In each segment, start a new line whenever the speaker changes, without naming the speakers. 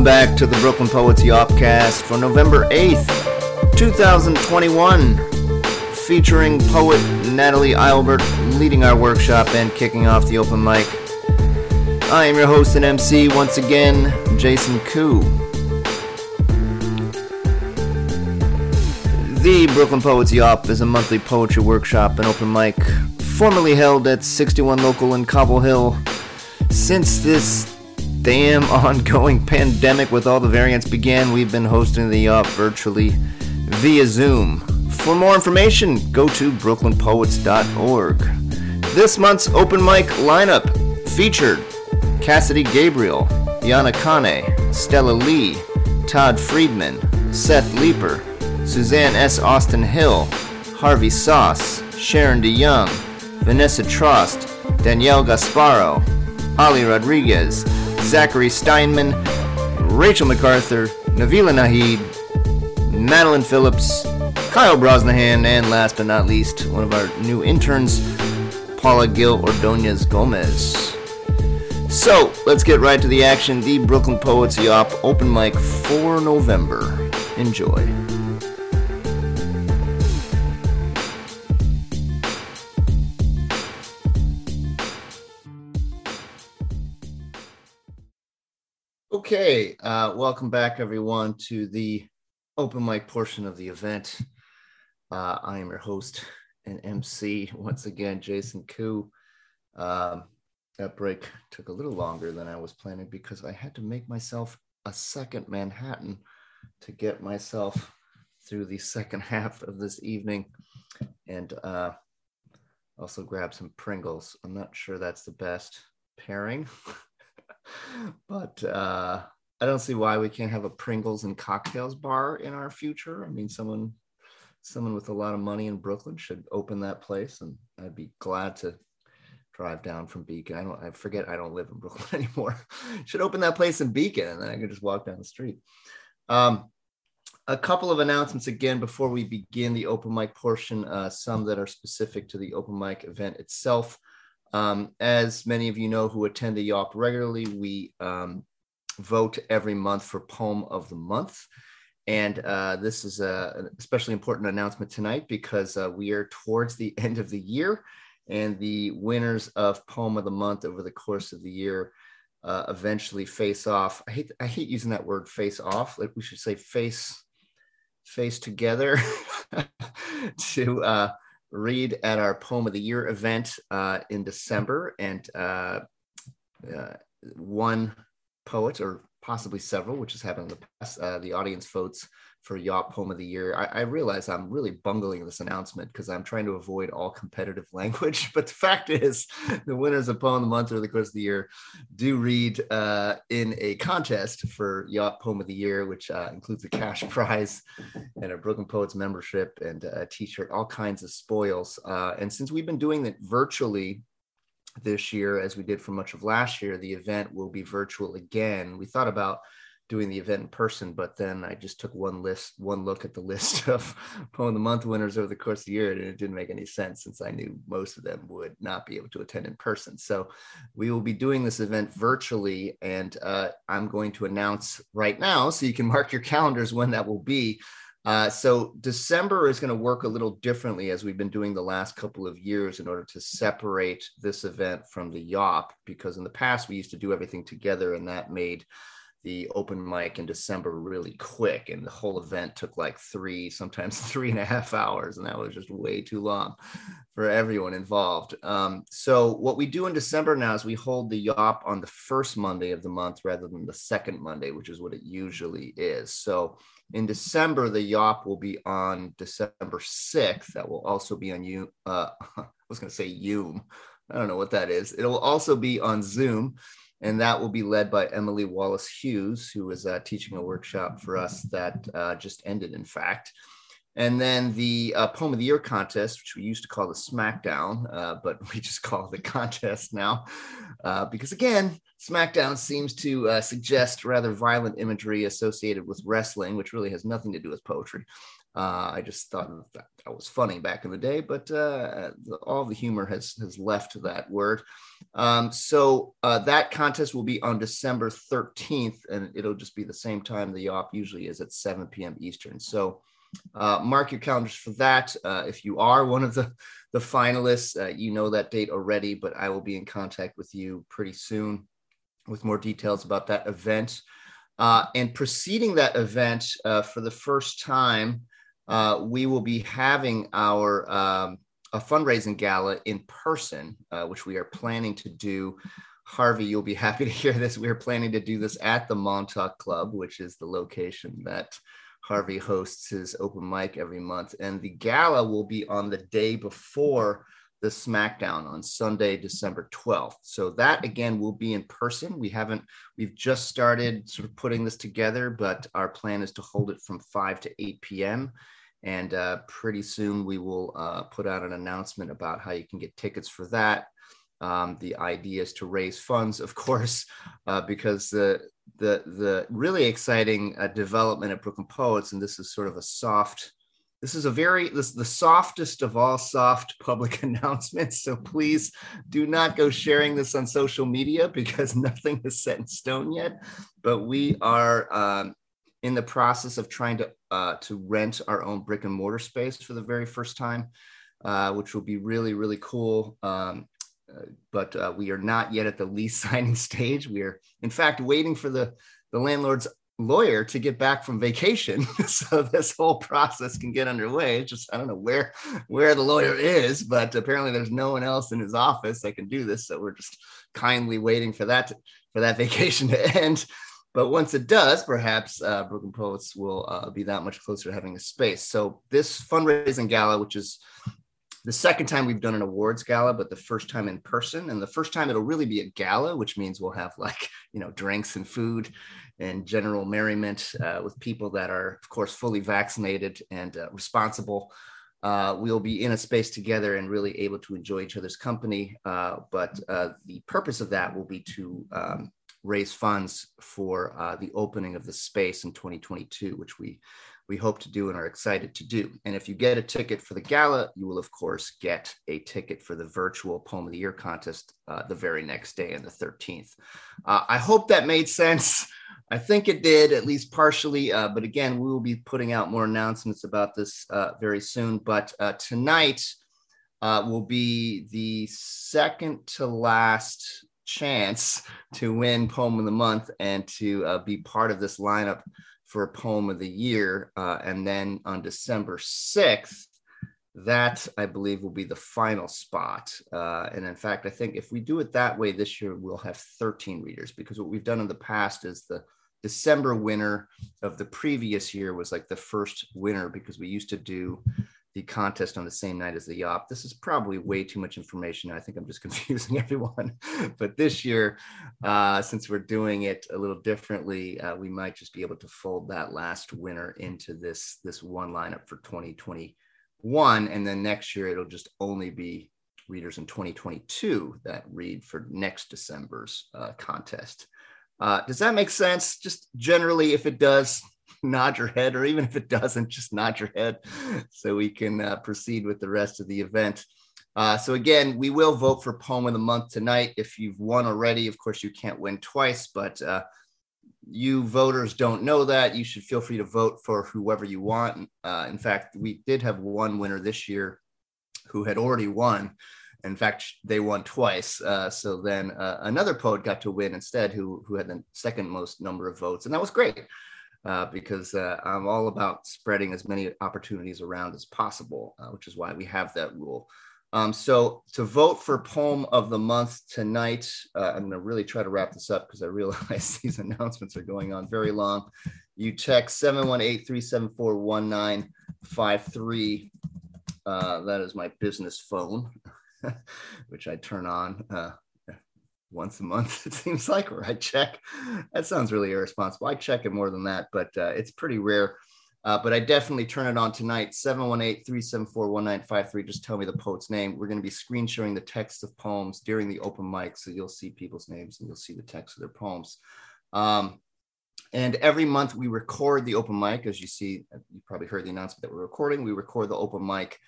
Welcome back to the Brooklyn Poets Yopcast for November 8th, 2021, featuring poet Natalie Eilbert leading our workshop and kicking off the open mic. I am your host and MC once again, Jason Koo. The Brooklyn Poets Yop is a monthly poetry workshop and open mic formerly held at 61 Local in Cobble Hill. Since this damn ongoing pandemic with all the variants began, we've been hosting the Yop virtually via Zoom. For more information, go to brooklynpoets.org. This month's open mic lineup featured Cassidy Gabriel, Yana Kane, Stella Lee, Todd Friedman, Seth Leeper, Suzanne S. Austin Hill, Harvey Sauce, Sharon DeYoung, Vanessa Trost, Danielle Gasparo, Ali Rodriguez, Zachary Steinman, Rachel MacArthur, Navila Nahid, Madeline Phillips, Kyle Brosnahan, and last but not least, one of our new interns, Paula Gil Ordonez Gomez. So, let's get right to the action. The Brooklyn Poets Yop open mic for November. Enjoy. Okay, uh, welcome back everyone to the open mic portion of the event. Uh, I am your host and MC once again, Jason Koo. Um, that break took a little longer than I was planning because I had to make myself a second Manhattan to get myself through the second half of this evening and uh, also grab some Pringles. I'm not sure that's the best pairing. but uh, I don't see why we can't have a Pringles and cocktails bar in our future. I mean, someone someone with a lot of money in Brooklyn should open that place, and I'd be glad to drive down from Beacon. I don't. I forget. I don't live in Brooklyn anymore. should open that place in Beacon, and then I could just walk down the street. Um, a couple of announcements again before we begin the open mic portion. Uh, some that are specific to the open mic event itself. Um, as many of you know who attend the Yop regularly, we um, vote every month for Poem of the Month. And uh, this is a, an especially important announcement tonight because uh, we are towards the end of the year, and the winners of Poem of the Month over the course of the year uh, eventually face off. I hate I hate using that word face off. Like we should say face face together to uh, read at our Poem of the Year event uh, in December. And uh, uh, one poet, or possibly several, which has happened in the past, uh, the audience votes for Yop Poem of the Year. I, I realize I'm really bungling this announcement because I'm trying to avoid all competitive language. But the fact is, the winners of Poem of the Month over the course of the year do read uh, in a contest for Yop Poem of the Year, which uh, includes a cash prize and a Brooklyn Poets membership and a t-shirt, all kinds of spoils. Uh, and since we've been doing it virtually this year, as we did for much of last year, the event will be virtual again. We thought about doing the event in person, but then I just took one list, one look at the list of poem of the month winners over the course of the year, and it didn't make any sense since I knew most of them would not be able to attend in person. So we will be doing this event virtually, and uh, I'm going to announce right now, so you can mark your calendars when that will be. Uh, so December is going to work a little differently as we've been doing the last couple of years in order to separate this event from the YOP, because in the past we used to do everything together, and that made the open mic in December really quick, and the whole event took like three, sometimes three and a half hours, and that was just way too long for everyone involved. Um, so what we do in December now is we hold the YOP on the first Monday of the month rather than the second Monday, which is what it usually is. So in December, the YOP will be on December 6th. That will also be on you. Uh, I was going to say Zoom. I don't know what that is. It will also be on Zoom and that will be led by Emily Wallace Hughes, who was uh, teaching a workshop for us that uh, just ended, in fact. And then the uh, Poem of the Year contest, which we used to call the SmackDown, uh, but we just call the contest now, uh, because again, SmackDown seems to uh, suggest rather violent imagery associated with wrestling, which really has nothing to do with poetry. Uh, I just thought that, that was funny back in the day, but uh, all the humor has has left that word. Um, so uh, that contest will be on December 13th, and it'll just be the same time the op usually is at 7 p.m. Eastern. So uh, mark your calendars for that. Uh, if you are one of the the finalists, uh, you know that date already, but I will be in contact with you pretty soon with more details about that event. and preceding that event, for the first time uh, we will be having our um, a fundraising gala in person, uh, which we are planning to do. Harvey, you'll be happy to hear this. We are planning to do this at the Montauk Club, which is the location that Harvey hosts his open mic every month. And the gala will be on the day before the SmackDown on Sunday, December 12th. So that again will be in person. We haven't, we've just started sort of putting this together, but our plan is to hold it from 5 to 8 p.m. And uh, pretty soon we will uh, put out an announcement about how you can get tickets for that. Um, the idea is to raise funds, of course, uh, because the the the really exciting uh, development at Brooklyn Poets, and this is sort of a soft. This is a very this the softest of all soft public announcements. So please do not go sharing this on social media because nothing is set in stone yet. But we are um, in the process of trying to uh, to rent our own brick and mortar space for the very first time, uh, which will be really really cool. Um, uh, but uh, we are not yet at the lease signing stage. We are, in fact, waiting for the the landlord's lawyer to get back from vacation. So this whole process can get underway. It's just i don't know where where the lawyer is but apparently there's no one else in his office that can do this. So we're just kindly waiting for that to, for that vacation to end. But once it does, perhaps uh, Brooklyn Poets will uh, be that much closer to having a space. So this fundraising gala, which is the second time we've done an awards gala, but the first time in person, and the first time it'll really be a gala, which means we'll have like you know drinks and food and general merriment uh, with people that are, of course, fully vaccinated and uh, responsible. Uh, we'll be in a space together and really able to enjoy each other's company. Uh, but the purpose of that will be to um, raise funds for uh, the opening of the space in 2022, which we we hope to do and are excited to do. And if you get a ticket for the gala, you will of course get a ticket for the virtual Poem of the Year contest uh, the very next day on the 13th. Uh, I hope that made sense. I think it did, at least partially. Uh, but again, we will be putting out more announcements about this uh, very soon. But uh, tonight will be the second to last chance to win Poem of the Month and to uh, be part of this lineup for a Poem of the Year. Uh, and then on December 6th, that I believe will be the final spot. Uh, and in fact, I think if we do it that way this year, we'll have 13 readers because what we've done in the past is the December winner of the previous year was like the first winner because we used to do the contest on the same night as the YOP. This is probably way too much information. I think I'm just confusing everyone. but this year, uh, since we're doing it a little differently, uh, we might just be able to fold that last winner into this this one lineup for 2021, and then next year it'll just only be readers in 2022 that read for next December's uh, contest. Uh, does that make sense? Just generally, if it does, nod your head, or even if it doesn't, just nod your head so we can uh, proceed with the rest of the event. Uh, so again, we will vote for poem of the month tonight. If you've won already, of course you can't win twice, but uh, you voters don't know that. You should feel free to vote for whoever you want. Uh, in fact, we did have one winner this year who had already won. In fact, they won twice. Uh, so then uh, another poet got to win instead, who who had the second most number of votes, and that was great uh, because uh, I'm all about spreading as many opportunities around as possible, uh, which is why we have that rule. Um, so to vote for poem of the month tonight, uh, I'm going to really try to wrap this up because I realize these announcements are going on very long. You text 718-374-1953. Uh, that is my business phone, which I turn on uh, once a month it seems like or i check. That sounds really irresponsible. I check it more than that but uh, it's pretty rare. Uh, but i definitely turn it on tonight 718-374-1953 just tell me the poet's name. We're going to be screen sharing the text of poems during the open mic so you'll see people's names and you'll see the text of their poems. Um, and every month we record the open mic. As you see, you probably heard the announcement that we're recording. We record the open mic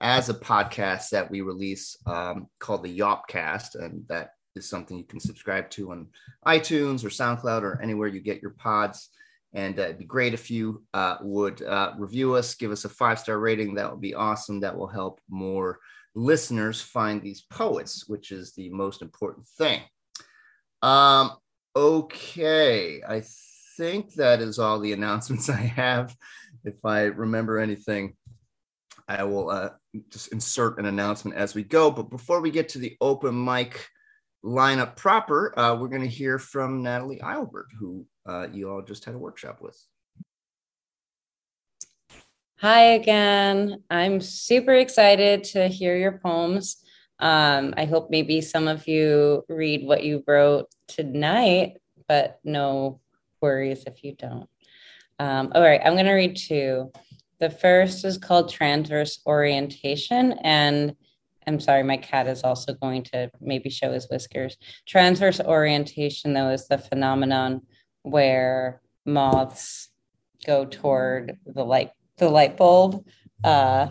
as a podcast that we release um, called the Yopcast, and that is something you can subscribe to on iTunes or SoundCloud or anywhere you get your pods. And uh, it'd be great if you uh, would uh, review us, give us a five star rating. That would be awesome. That will help more listeners find these poets, which is the most important thing. Um, okay, I think that is all the announcements I have. If I remember anything, I will uh, just insert an announcement as we go. But before we get to the open mic lineup proper, uh, we're going to hear from Natalie Eilbert, who uh, you all just had a workshop with.
Hi again. I'm super excited to hear your poems. Um, I hope maybe some of you read what you wrote tonight, but no worries if you don't. Um, all right, I'm going to read two. The first is called Transverse Orientation, and I'm sorry, my cat is also going to maybe show his whiskers. Transverse orientation, though, is the phenomenon where moths go toward the light the light bulb uh,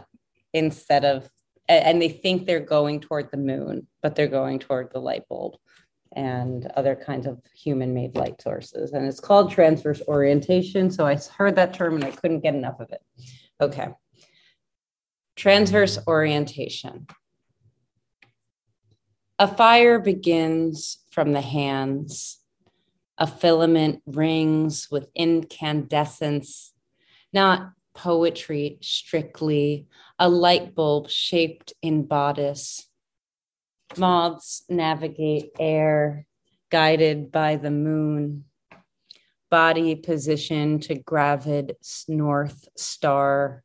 instead of and they think they're going toward the moon, but they're going toward the light bulb and other kinds of human made light sources. And it's called transverse orientation. So I heard that term and I couldn't get enough of it. Okay. Transverse orientation. A fire begins from the hands. A filament rings with incandescence, not poetry strictly, a light bulb shaped in bodice. Moths navigate air, guided by the moon. Body position to gravid north star.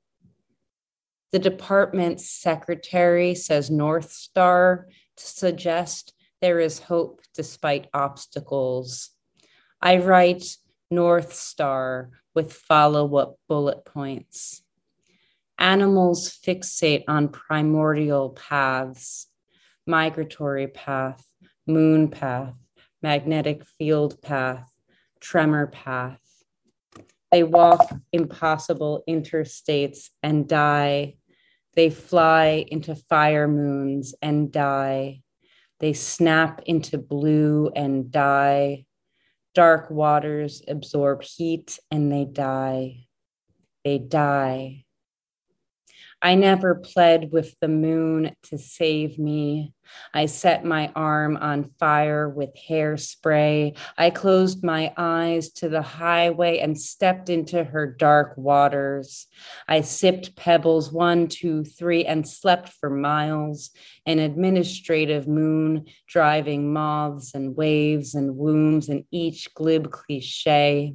The department secretary says North Star to suggest there is hope despite obstacles. I write North Star with follow up bullet points. Animals fixate on primordial paths, migratory path, moon path, magnetic field path, tremor path. They walk impossible interstates and die they fly into fire moons and die. They snap into blue and die. Dark waters absorb heat and they die. They die. I never pled with the moon to save me. I set my arm on fire with hairspray. I closed my eyes to the highway and stepped into her dark waters. I sipped pebbles one, two, three, and slept for miles. An administrative moon driving moths and waves and wombs in each glib cliche.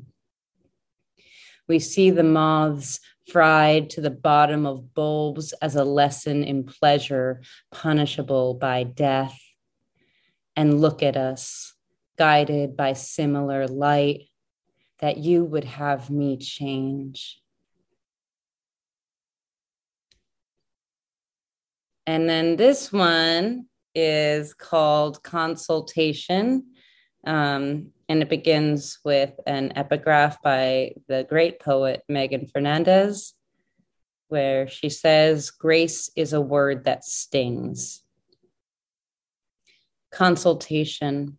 We see the moths fried to the bottom of bulbs as a lesson in pleasure, punishable by death. And look at us, guided by similar light, that you would have me change. And then this one is called Consultation. Um, and it begins with an epigraph by the great poet Megan Fernandes, where she says, Grace is a word that stings. Consultation.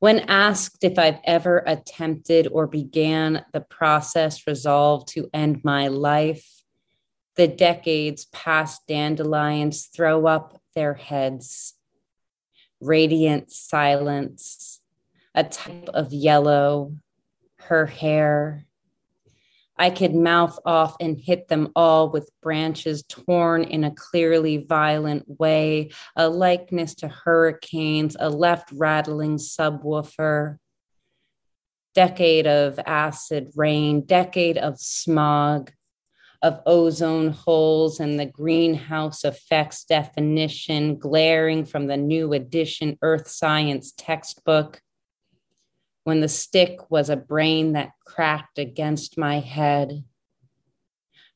When asked if I've ever attempted or began the process resolved to end my life, the decades past dandelions throw up their heads radiant silence, a type of yellow, her hair. I could mouth off and hit them all with branches torn in a clearly violent way, a likeness to hurricanes, a left rattling subwoofer. Decade of acid rain, decade of smog, of ozone holes and the greenhouse effects definition glaring from the new edition Earth Science textbook. When the stick was a brain that cracked against my head,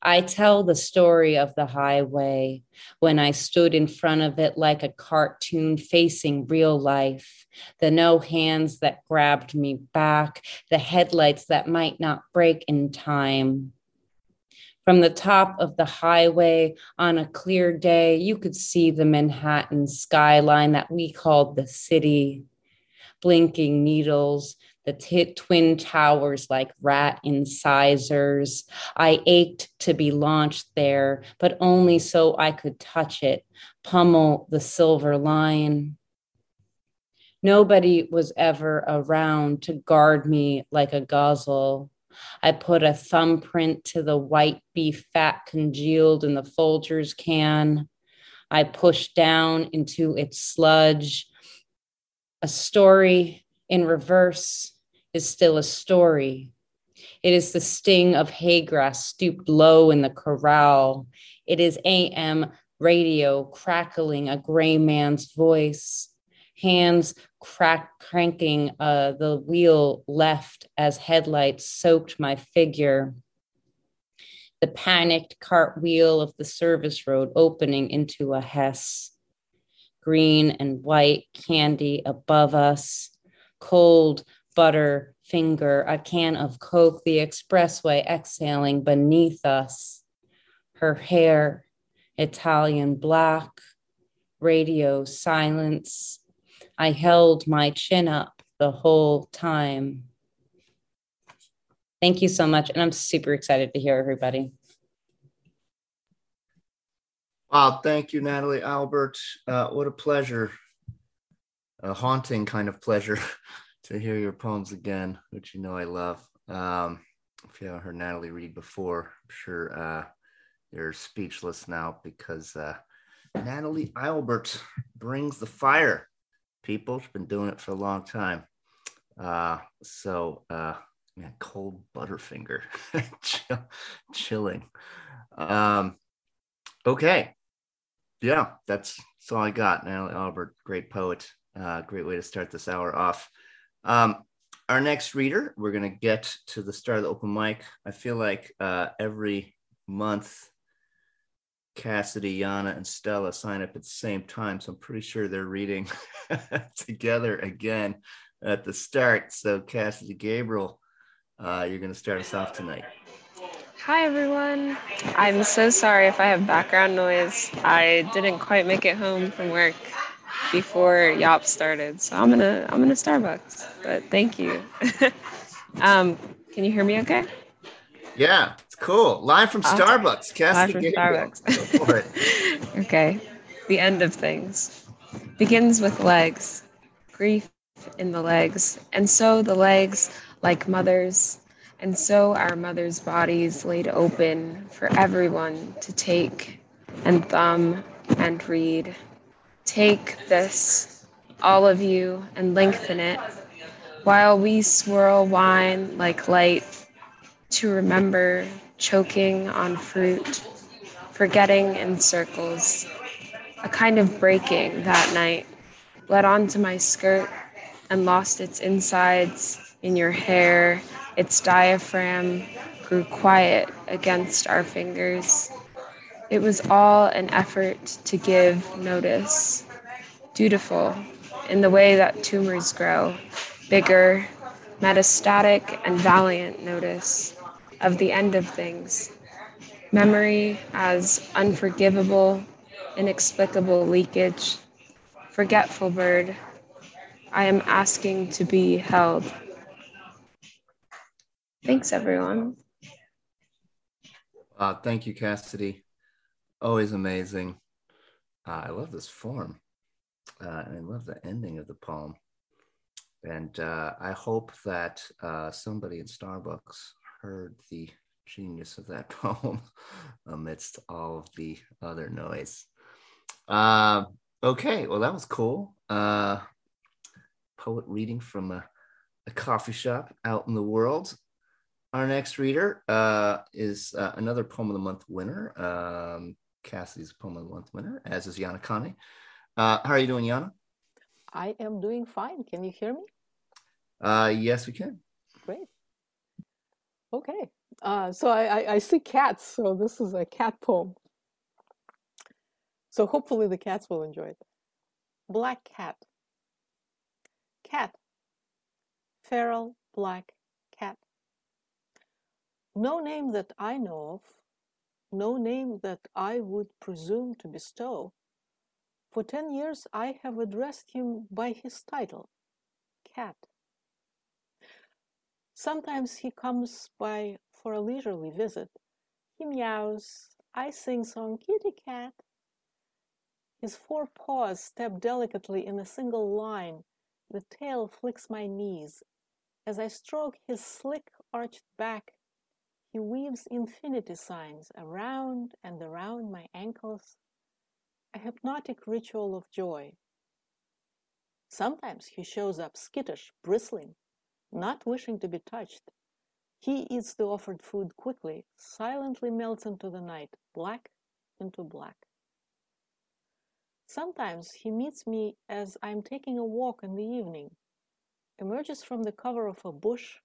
I tell the story of the highway when I stood in front of it like a cartoon facing real life. The no hands that grabbed me back, the headlights that might not break in time. From the top of the highway on a clear day, you could see the Manhattan skyline that we called the city. Blinking needles, the t- twin towers like rat incisors. I ached to be launched there, but only so I could touch it, pummel the silver line. Nobody was ever around to guard me like a gazelle. I put a thumbprint to the white beef fat congealed in the Folgers can. I pushed down into its sludge. A story in reverse is still a story. It is the sting of hay grass stooped low in the corral. It is AM radio crackling a gray man's voice, hands crack cranking uh, the wheel left as headlights soaked my figure. The panicked cartwheel of the service road opening into a Hess. Green and white candy above us, cold butter finger, a can of Coke, the expressway exhaling beneath us. Her hair, Italian black, radio silence. I held my chin up the whole time. Thank you so much. And I'm super excited to hear everybody.
Wow. Thank you, Natalie Eilbert. Uh, what a pleasure. A haunting kind of pleasure to hear your poems again, which you know I love. Um, if you haven't heard Natalie read before, I'm sure uh, you're speechless now because uh, Natalie Eilbert brings the fire. People, she's been doing it for a long time. Uh, so, uh, cold butterfinger, Chill, chilling. Um, okay, yeah, that's, that's all I got. Natalie Eilbert, great poet. Uh, great way to start this hour off. Um, our next reader, we're going to get to the start of the open mic. I feel like uh, every month, Cassidy, Yana, and Stella sign up at the same time. So I'm pretty sure they're reading together again at the start. So, Cassidy Gabriel, uh, you're going to start us off tonight.
Hi, everyone. I'm so sorry if I have background noise. I didn't quite make it home from work before Yop started. So I'm gonna I'm gonna Starbucks. But thank you. um, can you hear me okay?
Yeah, cool. Live from Starbucks. Live from
Starbucks. okay. The end of things begins with legs. Grief in the legs. And so the legs, like mothers, and so our mothers' bodies laid open for everyone to take and thumb and read. Take this, all of you, and lengthen it, while we swirl wine like light to remember choking on fruit, forgetting in circles, a kind of breaking that night, led onto my skirt and lost its insides in your hair, its diaphragm grew quiet against our fingers. It was all an effort to give notice, dutiful in the way that tumors grow, bigger, metastatic, and valiant notice of the end of things. Memory as unforgivable, inexplicable leakage. Forgetful bird, I am asking to be held. Thanks, everyone.
Uh, thank you, Cassidy. Always amazing. Uh, I love this form. Uh, and I love the ending of the poem. And uh, I hope that uh, somebody in Starbucks heard the genius of that poem amidst all of the other noise. Uh, okay, well, that was cool. Uh, poet reading from a, a, coffee shop out in the world. Our next reader uh, is uh, another poem of the month winner. Um, Cassie's Poem of the Month winner, as is Yana Kane. Uh, how are you doing, Yana?
I am doing fine. Can you hear me?
Uh, yes, we can.
Okay. Uh, so I, I, I see cats, so this is a cat poem. So hopefully the cats will enjoy it. Black cat. Cat. Feral black cat. No name that I know of, no name that I would presume to bestow. For ten years I have addressed him by his title, cat. Sometimes he comes by for a leisurely visit. He meows, I sing song kitty cat. His four paws step delicately in a single line. The tail flicks my knees. As I stroke his slick arched back, he weaves infinity signs around and around my ankles, a hypnotic ritual of joy. Sometimes he shows up skittish, bristling, not wishing to be touched. He eats the offered food quickly, silently melts into the night, black into black. Sometimes he meets me as I'm taking a walk in the evening, emerges from the cover of a bush,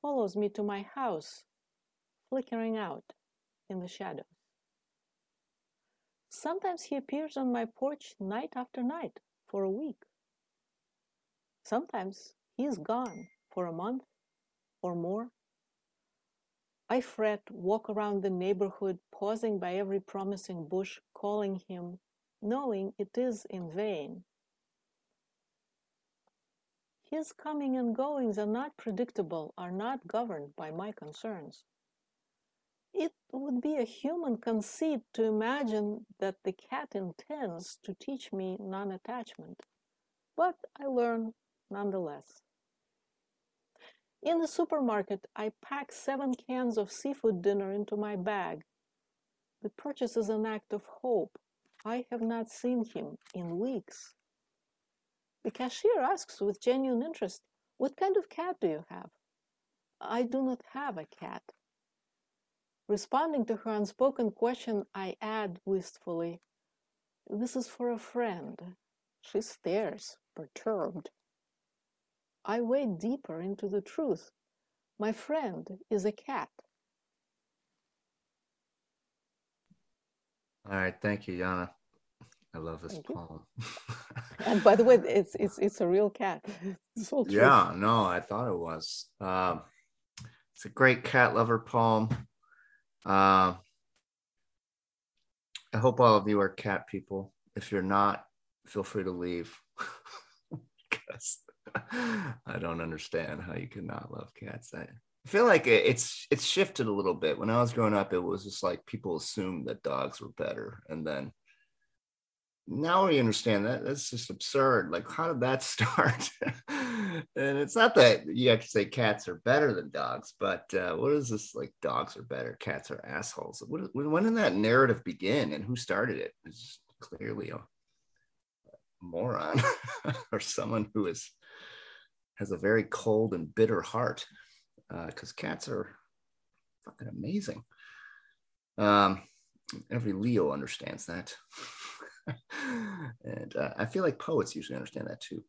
follows me to my house, flickering out in the shadows. Sometimes he appears on my porch night after night for a week. Sometimes he is gone for a month or more. I fret, walk around the neighborhood, pausing by every promising bush, calling him, knowing it is in vain. His coming and goings are not predictable, are not governed by my concerns. It would be a human conceit to imagine that the cat intends to teach me non attachment, but I learn nonetheless. In the supermarket, I pack seven cans of seafood dinner into my bag. The purchase is an act of hope I have not seen him in weeks. The cashier asks with genuine interest, What kind of cat do you have? I do not have a cat. Responding to her unspoken question, I add wistfully, This is for a friend. She stares, perturbed. I wade deeper into the truth. My friend is a cat.
All right, thank you, Yana. I love this
Thank
poem.
And by the way, it's it's it's a real cat. It's all true.
yeah, no, I thought it was. Um, it's a great cat lover poem. Uh, I hope all of you are cat people. If you're not, feel free to leave. because I don't understand how you could not love cats. I feel like it, it's it's shifted a little bit. When I was growing up, it was just like people assumed that dogs were better, and then now we understand that that's just absurd. Like, how did that start? and it's not that you have to say cats are better than dogs, but uh, what is this like? Dogs are better, cats are assholes. What, when did that narrative begin, and who started it? It's clearly a moron or someone who is has a very cold and bitter heart because uh, cats are fucking amazing. Um, every Leo understands that. and uh, I feel like poets usually understand that too.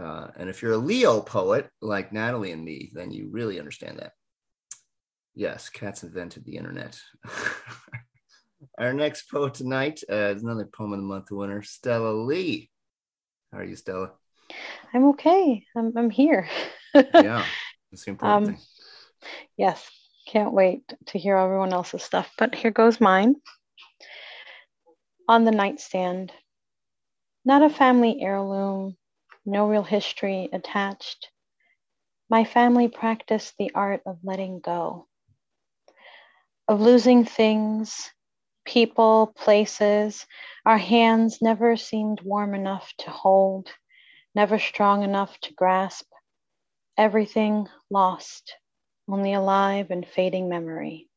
Uh, and if you're a Leo poet like Natalie and me, then you really understand that. Yes, cats invented the internet. Our next poet tonight uh, is another poem of the month winner, Stella Lee. How are you, Stella?
I'm okay. I'm, I'm here.
yeah, that's the important um, thing.
Yes, can't wait to hear everyone else's stuff. But here goes mine. On the nightstand, not a family heirloom, no real history attached. My family practiced the art of letting go, of losing things, people, places. Our hands never seemed warm enough to hold, never strong enough to grasp. Everything lost, only alive and fading memory.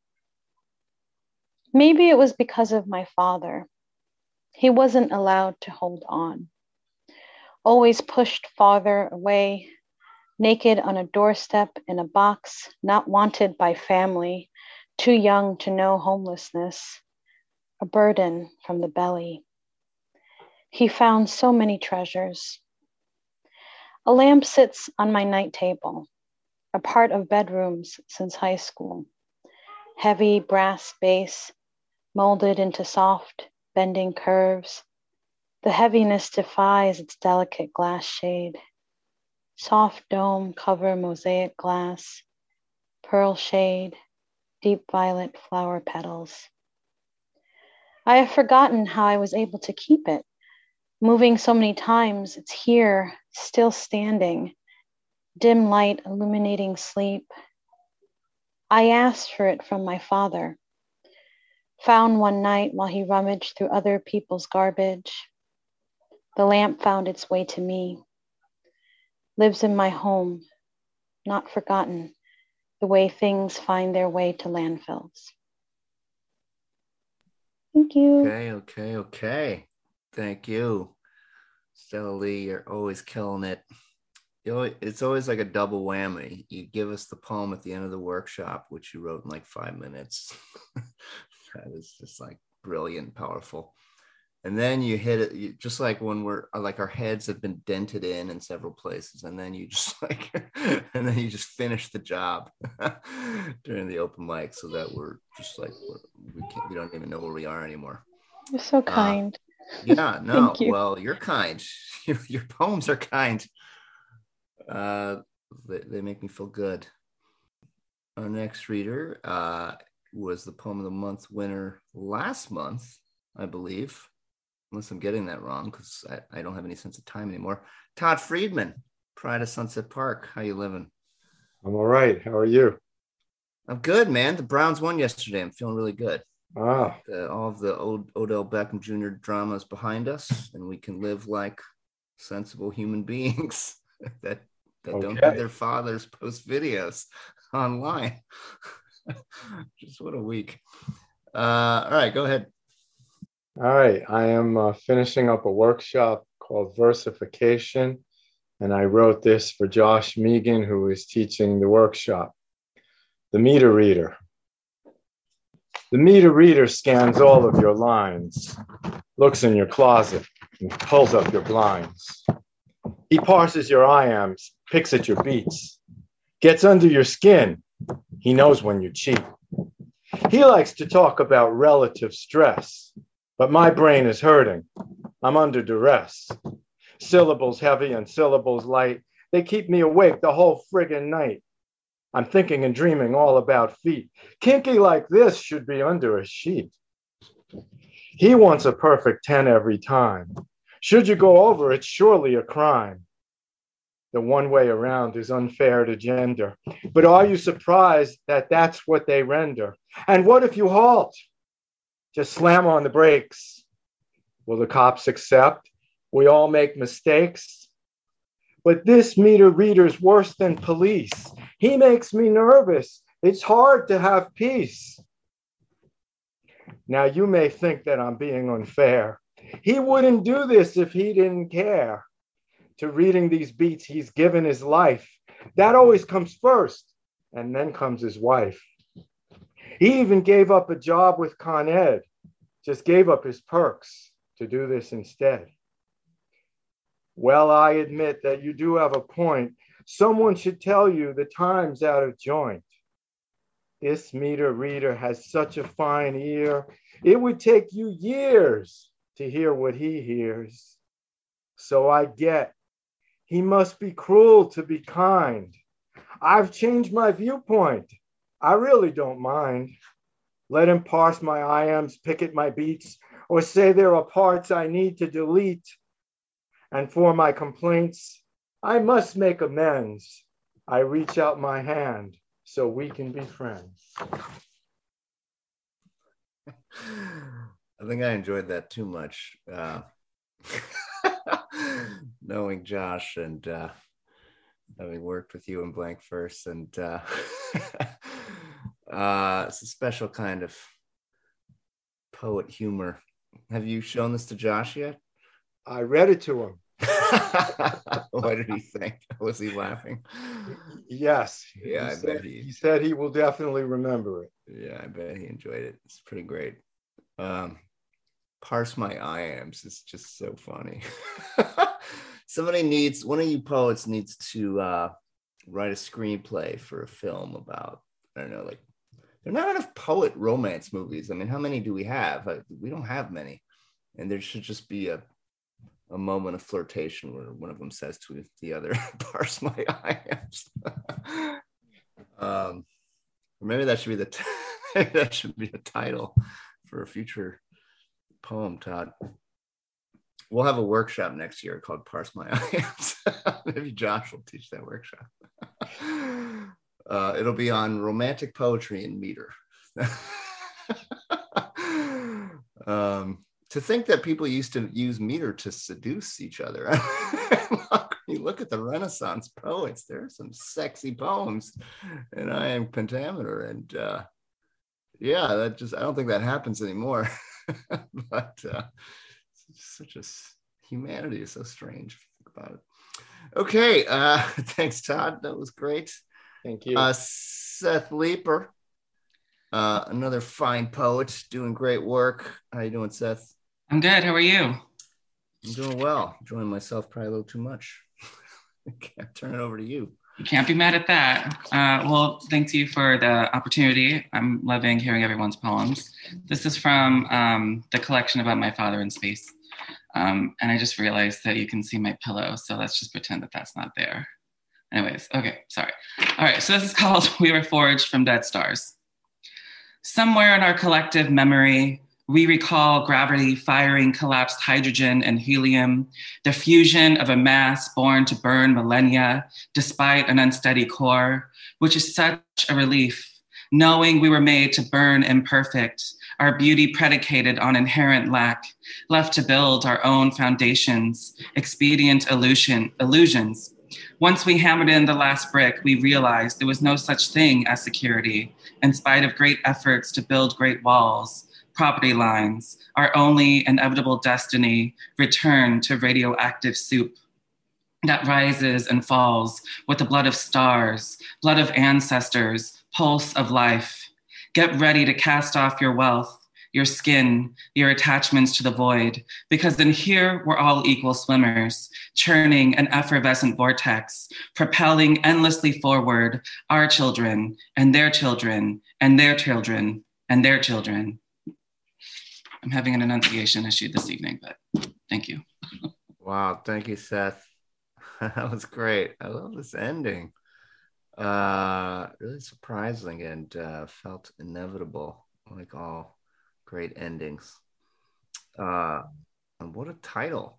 Maybe it was because of my father. He wasn't allowed to hold on, always pushed farther away, naked on a doorstep in a box, not wanted by family, too young to know homelessness a burden from the belly. He found so many treasures. A lamp sits on my night table. a part of bedrooms since high school. Heavy brass base, molded into soft, bending curves. The heaviness defies its delicate glass shade. Soft dome cover mosaic glass, pearl shade, deep violet flower petals. I have forgotten how I was able to keep it. Moving so many times, it's here, still standing, dim light illuminating sleep. I asked for it from my father, found one night while he rummaged through other people's garbage. The lamp found its way to me, lives in my home, not forgotten, the way things find their way to landfills. Thank you.
Okay, okay, okay. Thank you. Stella Lee, you're always killing it. You know, it's always like a double whammy. You give us the poem at the end of the workshop, which you wrote in like five minutes. that is just like brilliant, powerful. And then you hit it you, just like when we're like our heads have been dented in in several places, and then you just like, and then you just finish the job during the open mic, so that we're just like we're, we can't, we don't even know where we are anymore.
You're so uh, kind.
Uh, yeah, no, you. well, you're kind. Your, your poems are kind. Uh, they, they make me feel good. Our next reader uh, was the poem of the month winner last month, I believe, unless I'm getting that wrong because I, I don't have any sense of time anymore. Todd Friedman, Pride of Sunset Park. How you living?
I'm all right. How are you?
I'm good, man. The Browns won yesterday. I'm feeling really good.
Ah.
The, all of the old Odell Beckham Jr. dramas behind us, and we can live like sensible human beings that that okay. don't have their fathers post videos online. Just what a week. Uh, all right, go ahead.
All right, I am uh, finishing up a workshop called Versification, and I wrote this for Josh Mehigan, who is teaching the workshop. The meter reader. The meter reader scans all of your lines, looks in your closet, and pulls up your blinds. He parses your iambs, picks at your beats, gets under your skin. He knows when you cheat. He likes to talk about relative stress, but my brain is hurting. I'm under duress. Syllables heavy and syllables light. They keep me awake the whole friggin' night. I'm thinking and dreaming all about feet. Kinky like this should be under a sheet. He wants a perfect 10 every time. Should you go over, it's surely a crime. The one way around is unfair to gender. But are you surprised that that's what they render? And what if you halt? Just slam on the brakes. Will the cops accept? We all make mistakes. But this meter reader's worse than police. He makes me nervous. It's hard to have peace. Now, you may think that I'm being unfair. He wouldn't do this if he didn't care. To reading these beats, he's given his life. That always comes first, and then comes his wife. He even gave up a job with Con Ed, just gave up his perks to do this instead. Well, I admit that you do have a point. Someone should tell you the time's out of joint. This meter reader has such a fine ear, it would take you years to hear what he hears. So I get he must be cruel to be kind. I've changed my viewpoint. I really don't mind. Let him parse my iambs, pick at my beats, or say there are parts I need to delete. And for my complaints, I must make amends. I reach out my hand so we can be friends.
I think I enjoyed that too much. Uh, knowing Josh and uh, having worked with you in Blank Verse, and uh, uh, it's a special kind of poet humor. Have you shown this to Josh yet?
I read it to him.
what did he think? Was he laughing?
Yes.
Yeah,
he
I
said,
bet he.
He said he will definitely remember it.
Yeah, I bet he enjoyed it. It's pretty great. Um, parse my iambs is just so funny. Somebody needs one of you poets needs to uh, write a screenplay for a film about I don't know, like there are not enough poet romance movies. I mean, how many do we have? We don't have many, and there should just be a a moment of flirtation where one of them says to the other, "Parse my eyes." um, maybe that should be the t- that should be a title for a future poem, Todd. We'll have a workshop next year called Parse My Eyes. maybe Josh will teach that workshop. Uh, it'll be on romantic poetry and meter. um, to think that people used to use meter to seduce each other. you look at the Renaissance poets, there are some sexy poems, and iambic pentameter. And uh, yeah, that just, I don't think that happens anymore. but uh, such a humanity is so strange. Think about it. Okay. Uh, thanks, Todd. That was great.
Thank you.
Uh, Seth Leeper, uh, another fine poet, doing great work. How you doing, Seth?
I'm good. How are you?
I'm doing well. Enjoying myself probably a little too much. I can't turn it over to you.
You can't be mad at that. Uh, well, thank you for the opportunity. I'm loving hearing everyone's poems. This is from um, the collection about my father in space. Um, and I just realized that you can see my pillow, so let's just pretend that that's not there. Anyways, okay, sorry. All right, so this is called We Were Forged from Dead Stars. Somewhere in our collective memory, we recall gravity firing collapsed hydrogen and helium, the fusion of a mass born to burn millennia despite an unsteady core, which is such a relief, knowing we were made to burn imperfect, our beauty predicated on inherent lack, left to build our own foundations, expedient illusion, illusions. Once we hammered in the last brick, we realized there was no such thing as security, in spite of great efforts to build great walls, property lines, our only inevitable destiny return to radioactive soup that rises and falls with the blood of stars, blood of ancestors, pulse of life. Get ready to cast off your wealth, your skin, your attachments to the void, because in here we're all equal swimmers, churning an effervescent vortex, propelling endlessly forward our children and their children and their children and their children. I'm having an enunciation issue this evening, but thank you.
wow, thank you, Seth. that was great. I love this ending. Uh, really surprising and uh, felt inevitable, like all great endings. Uh, and what a title!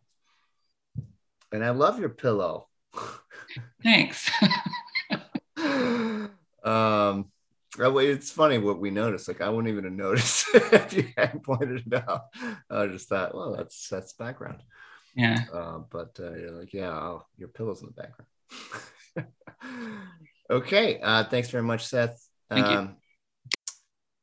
And I love your pillow.
Thanks.
um, it's funny what we noticed. Like I wouldn't even have noticed if you hadn't pointed it out. I just thought, well, that's that's background.
Yeah.
Uh, but uh, you're like, yeah, I'll, your pillow's in the background. okay. Uh, thanks very much, Seth.
Thank um, you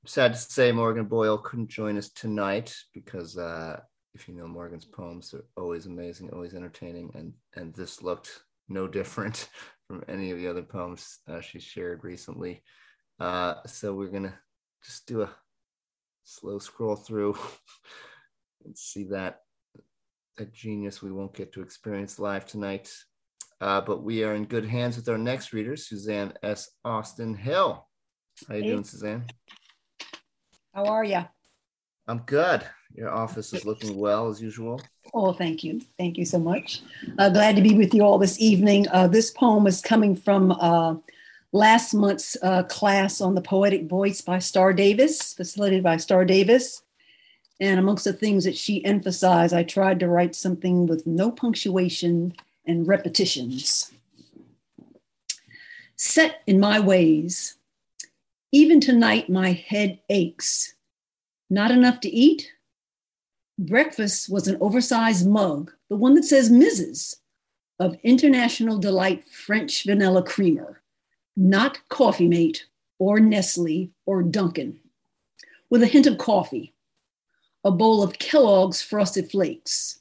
sad to say Morgan Boyle couldn't join us tonight because uh, if you know Morgan's poems, they're always amazing, always entertaining, and and this looked no different from any of the other poems uh, she shared recently. Uh, so we're gonna just do a slow scroll through and see that that genius we won't get to experience live tonight. Uh, but we are in good hands with our next reader, Suzanne S. Austin Hill. How you hey. doing, Suzanne?
How are you?
I'm good. Your office is looking well as usual.
Oh, thank you. Thank you so much. Uh, glad to be with you all this evening. Uh, this poem is coming from uh, last month's uh, class on the poetic voice by Star Davis, facilitated by Star Davis. And amongst the things that she emphasized, I tried to write something with no punctuation and repetitions. Set in my ways, even tonight, my head aches. Not enough to eat? Breakfast was an oversized mug, the one that says Mrs., of International Delight French vanilla creamer, not Coffee Mate or Nestle or Dunkin', with a hint of coffee. A bowl of Kellogg's Frosted Flakes,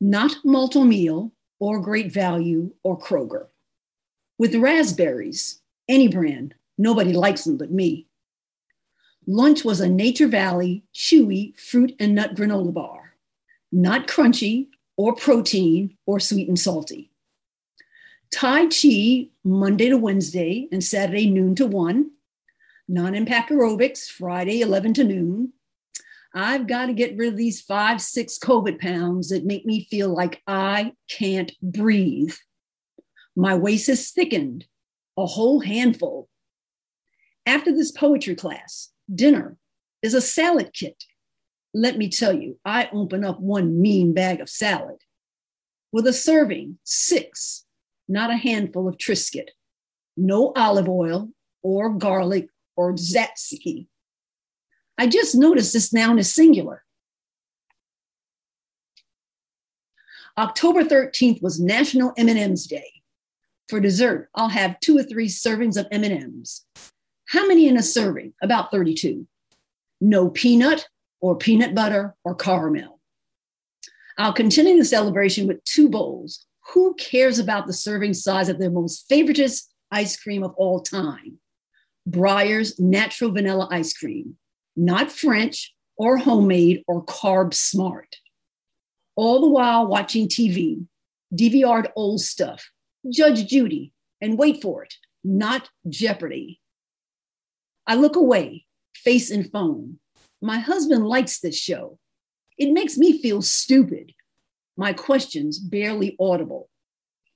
not Malt-O-Meal or Great Value or Kroger, with raspberries, any brand, Nobody likes them but me. Lunch was a Nature Valley chewy fruit and nut granola bar, not crunchy or protein or sweet and salty. Tai Chi Monday to Wednesday and Saturday noon to one. Non impact aerobics Friday 11 to noon. I've got to get rid of these five, six COVID pounds that make me feel like I can't breathe. My waist has thickened, a whole handful. After this poetry class, dinner is a salad kit. Let me tell you, I open up one mean bag of salad with a serving, six, not a handful of Triscuit, no olive oil or garlic or tzatziki. I just noticed this noun is singular. October 13th was National M&Ms Day. For dessert, I'll have two or three servings of M&Ms. How many in a serving? About 32. No peanut or peanut butter or caramel. I'll continue the celebration with two bowls. Who cares about the serving size of their most favoritist ice cream of all time? Breyer's natural vanilla ice cream, not French or homemade or carb smart. All the while watching TV, DVR'd old stuff, Judge Judy, and wait for it, not Jeopardy. I look away, face and phone. My husband likes this show. It makes me feel stupid. My questions barely audible.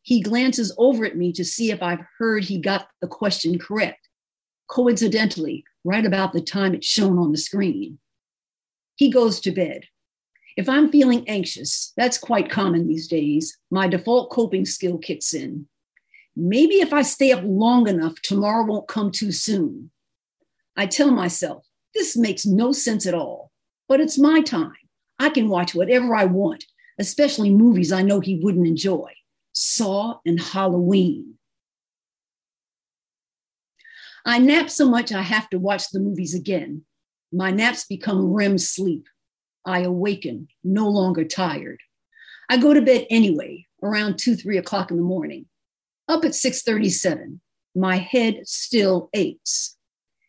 He glances over at me to see if I've heard he got the question correct. Coincidentally, right about the time it's shown on the screen. He goes to bed. If I'm feeling anxious, that's quite common these days, my default coping skill kicks in. Maybe if I stay up long enough, tomorrow won't come too soon. I tell myself, this makes no sense at all, but it's my time. I can watch whatever I want, especially movies I know he wouldn't enjoy Saw and Halloween. I nap so much I have to watch the movies again. My naps become REM sleep. I awaken, no longer tired. I go to bed anyway, around 2, 3 o'clock in the morning. Up at 6:37, my head still aches.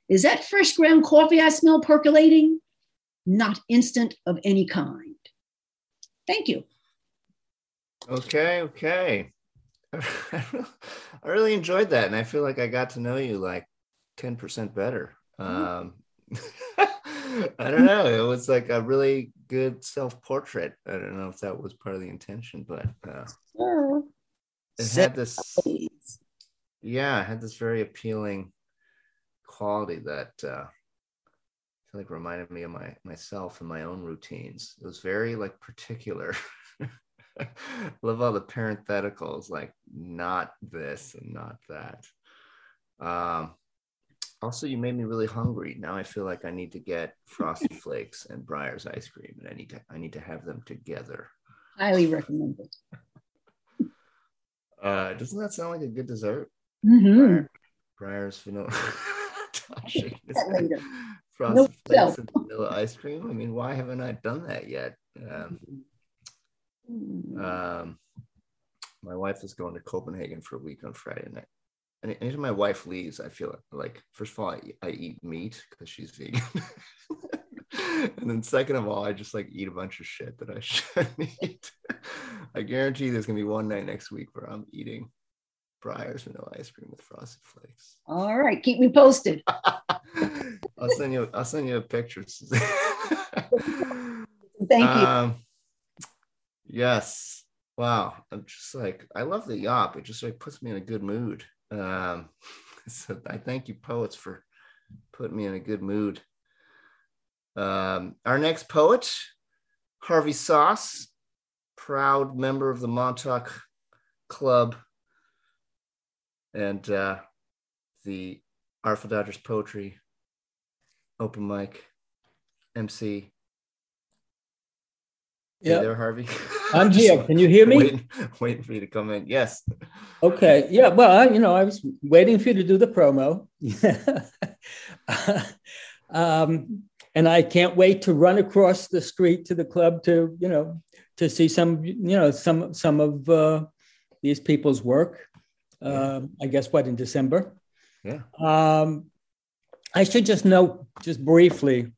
Is that fresh ground coffee I smell percolating? Not instant of any kind. Thank you.
Okay, okay. I really enjoyed that. And I feel like I got to know you like 10% better. Um, I don't know. It was like a really good self portrait. I don't know if that was part of the intention, but uh, it had this, yeah, it had this very appealing quality that uh, feel like reminded me of my myself and my own routines. It was very like particular. Love all the parentheticals, like not this and not that. Um, also, you made me really hungry. Now I feel like I need to get Frosty Flakes and Breyer's ice cream, and I need to I need to have them together.
Highly recommended.
Uh, doesn't that sound like a good dessert?
Mm-hmm.
Breyer's vanilla. Frosted Flakes and vanilla ice cream. I mean, why haven't I done that yet? Um, um, my wife is going to Copenhagen for a week on Friday night. And anytime my wife leaves, I feel like, first of all, I, I eat meat because she's vegan. and then second of all, I just like eat a bunch of shit that I shouldn't eat. I guarantee there's gonna be one night next week where I'm eating Breyer's vanilla ice cream with frosted flakes.
All right, keep me posted.
I'll send you. I'll send you a picture.
Thank you. Um,
Yes. Wow. I'm just like, I love the Yawp. It just like puts me in a good mood. Um, so I thank you, poets, for putting me in a good mood. Um, our next poet, Harvey Sauce, proud member of the Montauk Club and uh, the Artful Dodgers Poetry Open Mic MC yeah. There, Harvey.
I'm here. Can you hear me?
Waiting, waiting, for you to come in. Yes.
Okay. Yeah. Well, I, you know, I was waiting for you to do the promo. um, and I can't wait to run across the street to the club to, you know, to see some, you know, some some of uh, these people's work. Uh, I guess what in December.
Yeah.
Um, I should just note, just briefly,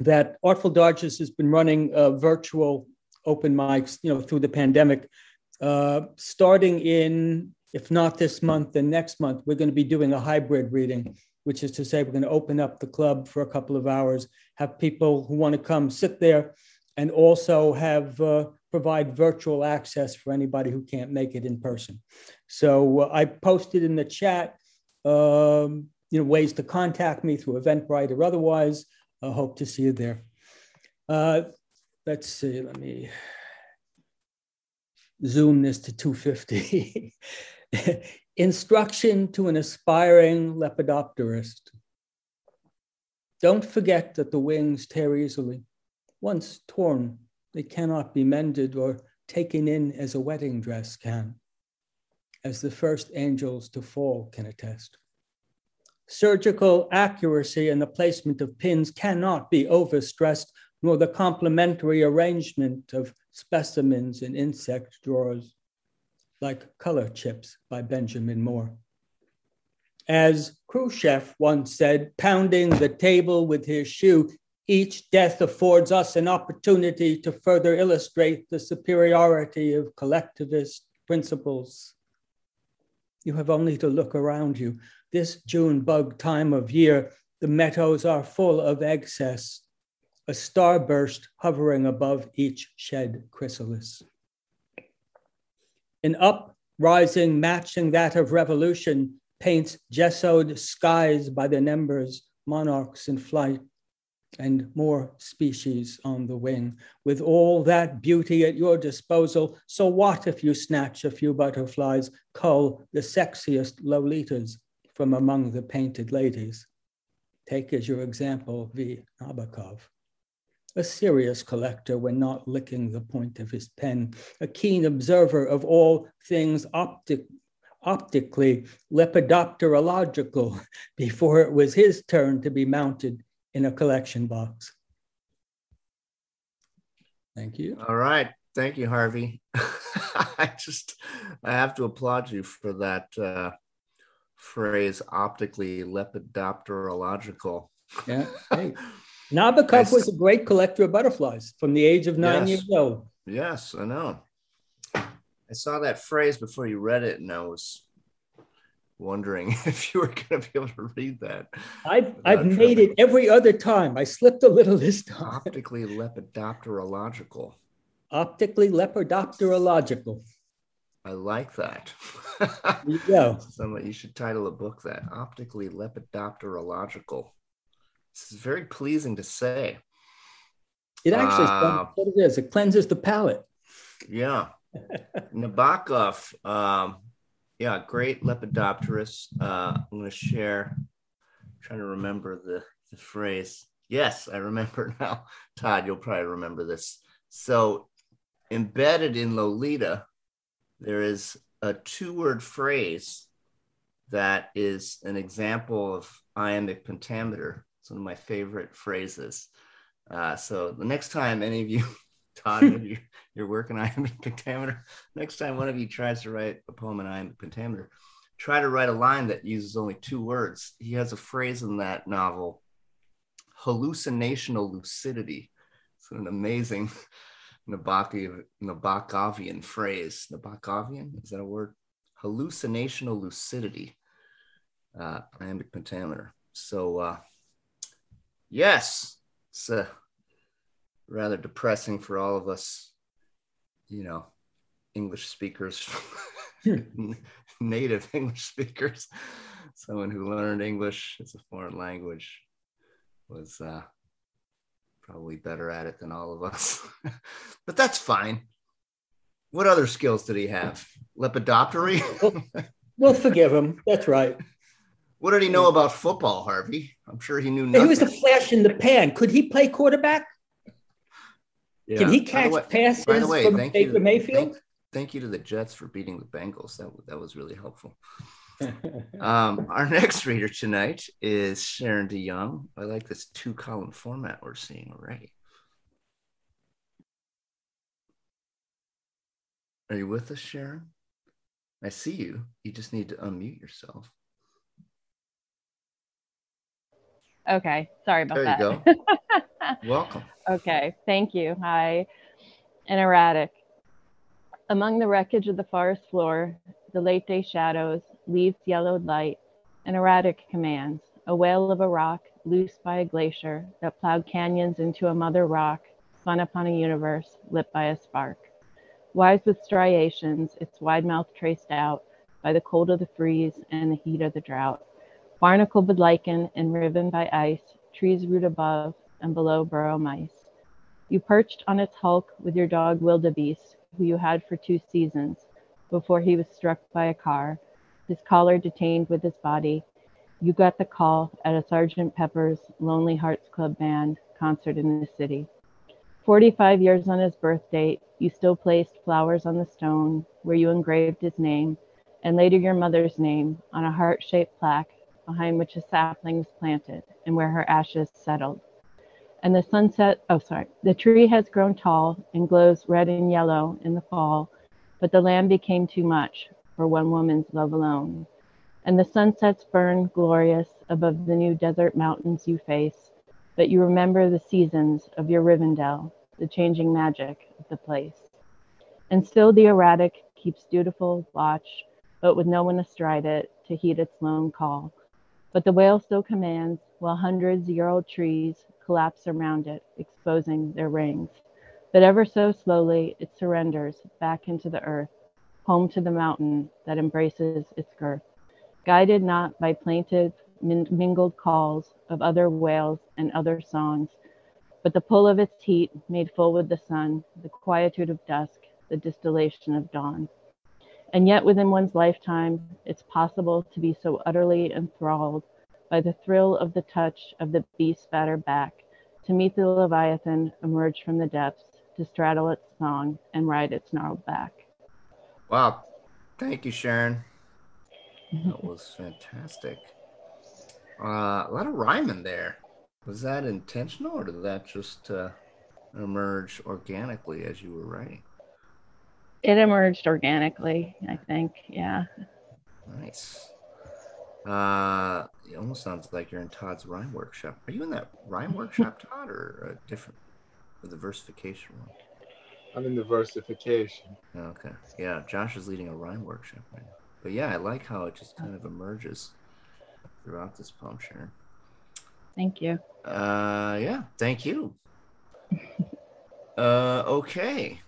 that Artful Dodgers has been running uh, virtual open mics, you know, through the pandemic, uh, starting in if not this month, then next month, we're going to be doing a hybrid reading, which is to say, we're going to open up the club for a couple of hours, have people who want to come sit there, and also have uh, provide virtual access for anybody who can't make it in person. So uh, I posted in the chat, um, you know, ways to contact me through Eventbrite or otherwise. I hope to see you there. Uh, let's see, let me zoom this to 250. Instruction to an aspiring lepidopterist. Don't forget that the wings tear easily. Once torn, they cannot be mended or taken in as a wedding dress can, as the first angels to fall can attest. Surgical accuracy in the placement of pins cannot be overstressed, nor the complementary arrangement of specimens in insect drawers like Color Chips by Benjamin Moore. As Khrushchev once said, pounding the table with his shoe, each death affords us an opportunity to further illustrate the superiority of collectivist principles. You have only to look around you. This June bug time of year, the meadows are full of excess, a starburst hovering above each shed chrysalis an uprising matching that of revolution paints gessoed skies by the numbers, monarchs in flight, and more species on the wing. With all that beauty at your disposal, so what if you snatch a few butterflies, cull the sexiest Lolitas from among the painted ladies? Take as your example V. Nabokov a serious collector when not licking the point of his pen, a keen observer of all things optic, optically lepidopterological before it was his turn to be mounted in a collection box. Thank you.
All right. Thank you, Harvey. I just, I have to applaud you for that uh, phrase, optically lepidopterological.
Yeah. Hey. Nabokov was a great collector of butterflies from the age of nine yes. years old.
Yes, I know. I saw that phrase before you read it, and I was wondering if you were going to be able to read that.
I've I've made it every other time. I slipped a little this time.
Optically lepidopterological.
Optically lepidopterological.
I like that.
There you go.
Somebody, you should title a book that optically lepidopterological. This is very pleasing to say.
It actually uh, what it is. It cleanses the palate.
Yeah. Nabokov, um, yeah, great Lepidopterist. Uh, I'm going to share, I'm trying to remember the, the phrase. Yes, I remember now. Todd, you'll probably remember this. So, embedded in Lolita, there is a two word phrase that is an example of iambic pentameter it's one of my favorite phrases. Uh, so the next time any of you, Todd, you're, you're working iambic pentameter, next time one of you tries to write a poem in iambic pentameter, try to write a line that uses only two words. He has a phrase in that novel, hallucinational lucidity. It's an amazing Nabokovian phrase. Nabokovian, is that a word? Hallucinational lucidity, uh, iambic pentameter. So uh, yes, it's uh, rather depressing for all of us, you know, English speakers, native English speakers, someone who learned English as a foreign language was uh, probably better at it than all of us. but that's fine. What other skills did he have? Lepidoptery?
we'll, we'll forgive him. That's right.
What did he know about football, Harvey? I'm sure he knew nothing.
He was a flash in the pan. Could he play quarterback? Yeah. Can he catch way, passes by the way, from thank Baker you, Mayfield?
Thank, thank, you to the Jets for beating the Bengals. That, that was really helpful. um, our next reader tonight is Sharon DeYoung. I like this two column format we're seeing already. Are you with us, Sharon? I see you. You just need to unmute yourself.
Okay, sorry about
there
that.
There you go. Welcome.
Okay, thank you. Hi, and erratic. Among the wreckage of the forest floor, the late day shadows, leaves yellowed light, and erratic commands, a wail of a rock loosed by a glacier that plowed canyons into a mother rock, spun upon a universe lit by a spark. Wise with striations, its wide mouth traced out by the cold of the freeze and the heat of the drought. Barnacled with lichen and riven by ice, trees root above and below burrow mice. You perched on its hulk with your dog Wildebeest, who you had for two seasons, before he was struck by a car, his collar detained with his body. You got the call at a Sergeant Pepper's Lonely Hearts Club Band concert in the city. 45 years on his birth date, you still placed flowers on the stone where you engraved his name, and later your mother's name on a heart shaped plaque behind which a sapling was planted and where her ashes settled. And the sunset, oh, sorry, the tree has grown tall and glows red and yellow in the fall, but the land became too much for one woman's love alone. And the sunsets burn glorious above the new desert mountains you face, but you remember the seasons of your Rivendell, the changing magic of the place. And still the erratic keeps dutiful watch, but with no one astride it to heed its lone call. But the whale still commands, while hundreds year old trees collapse around it, exposing their rings. But ever so slowly, it surrenders back into the earth, home to the mountain that embraces its girth. Guided not by plaintive, mingled calls of other whales and other songs, but the pull of its heat made full with the sun, the quietude of dusk, the distillation of dawn. And yet, within one's lifetime, it's possible to be so utterly enthralled by the thrill of the touch of the beast's battered back, to meet the Leviathan emerge from the depths, to straddle its song and ride its gnarled back.
Wow. Thank you, Sharon. That was fantastic. Uh, a lot of rhyming there. Was that intentional or did that just uh, emerge organically as you were writing?
It emerged organically, I think. Yeah.
Nice. Uh, it almost sounds like you're in Todd's rhyme workshop. Are you in that rhyme workshop, Todd, or a different, or the versification one?
I'm in the versification.
Okay. Yeah, Josh is leading a rhyme workshop right now. But yeah, I like how it just kind of emerges throughout this poem, Sharon.
Thank you.
Uh, yeah, thank you. uh, okay.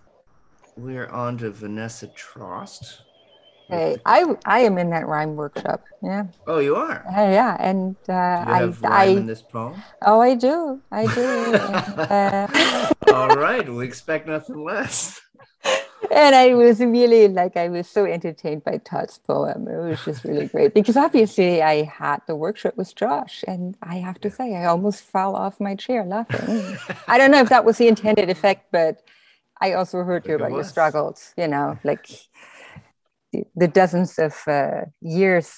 We're on to Vanessa Trost.
Hey, I I am in that rhyme workshop. Yeah.
Oh, you are.
Uh, yeah, and uh,
do you have
I,
rhyme
I
in this poem.
oh I do I do. and, uh,
All right, we expect nothing less.
and I was really like I was so entertained by Todd's poem. It was just really great because obviously I had the workshop with Josh, and I have to say I almost fell off my chair laughing. I don't know if that was the intended effect, but I also heard you about your struggles. You know, like the, dozens of uh, years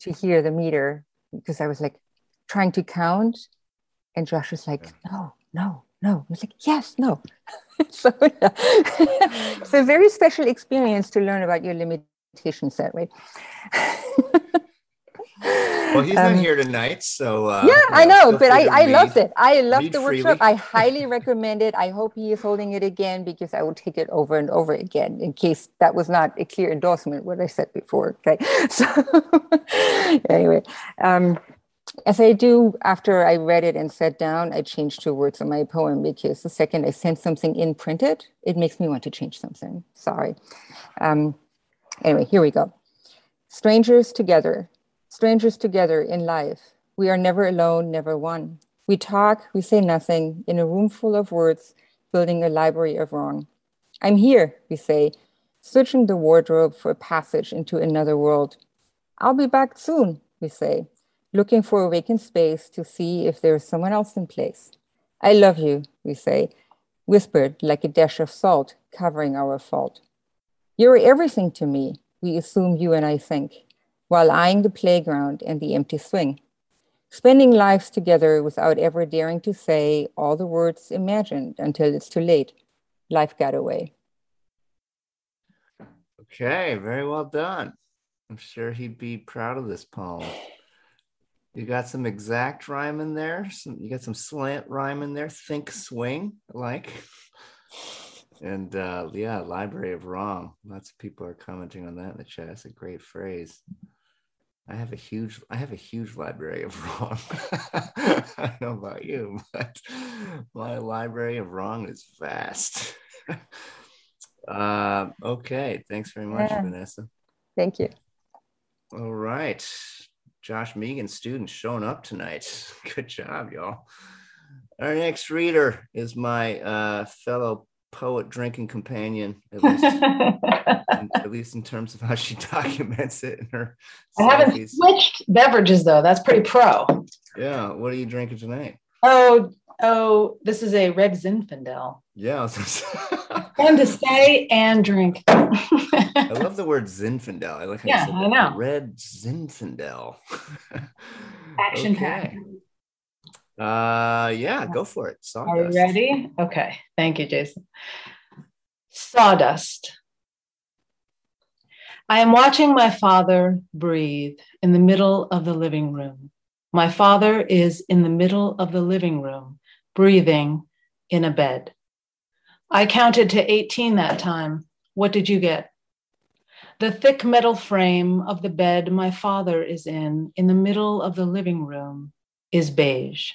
to hear the meter because I was like trying to count, and Josh was like, "No, no, no." I was like, "Yes, no." so, yeah. so a very special experience to learn about your limitations that way.
Well, he's not
Um,
here tonight, so uh,
yeah, I know, but I, I loved it. I loved the
freely.
workshop. I highly recommend it. I hope he is holding it again because I will take it over and over again in case that was not a clear endorsement what I said before. Okay, so anyway, um, as I do after I read it and sat down, I changed two words in my poem because the second I send something in printed, it makes me want to change something. Sorry. Um, anyway, here we go. Strangers together, strangers together in life. We are never alone, never one. We talk, we say nothing in a room full of words, building a library of wrong. I'm here, we say, searching the wardrobe for a passage into another world. I'll be back soon, we say, looking for a vacant space to see if there is someone else in place. I love you, we say, whispered like a dash of salt covering our fault. You're everything to me, we assume you and I think, while eyeing the playground and the empty swing. Spending lives together without ever daring to say all the words imagined until it's too late. Life got away.
Okay, very well done. I'm sure he'd be proud of this poem. You got some exact rhyme in there. Some you got some slant rhyme in there. Think swing, like. and uh, yeah, Library of Wrong. Lots of people are commenting on that in the chat. It's a great phrase. I have a huge, I have a huge library of wrong. I don't know about you, but my library of wrong is vast. uh, okay, thanks very much, yeah. Vanessa.
Thank you.
All right, Josh Mehigan, students showing up tonight. Good job, y'all. Our next reader is my uh, fellow poet drinking companion, at least, in, at least in terms of how she documents it in her.
I haven't switched beverages though. That's pretty pro.
Yeah. What are you drinking tonight?
Oh, oh, this is a red Zinfandel.
Yeah.
and to say and drink.
I love the word Zinfandel. I like
yeah, I know.
Red Zinfandel.
Action packed.
Uh, yeah, go for it.
Sawdust. Are you ready? Okay. Thank you, Jason. Sawdust. I am watching my father breathe in the middle of the living room. My father is in the middle of the living room, breathing in a bed. I counted to 18 that time. What did you get? The thick metal frame of the bed my father is in, in the middle of the living room, is beige.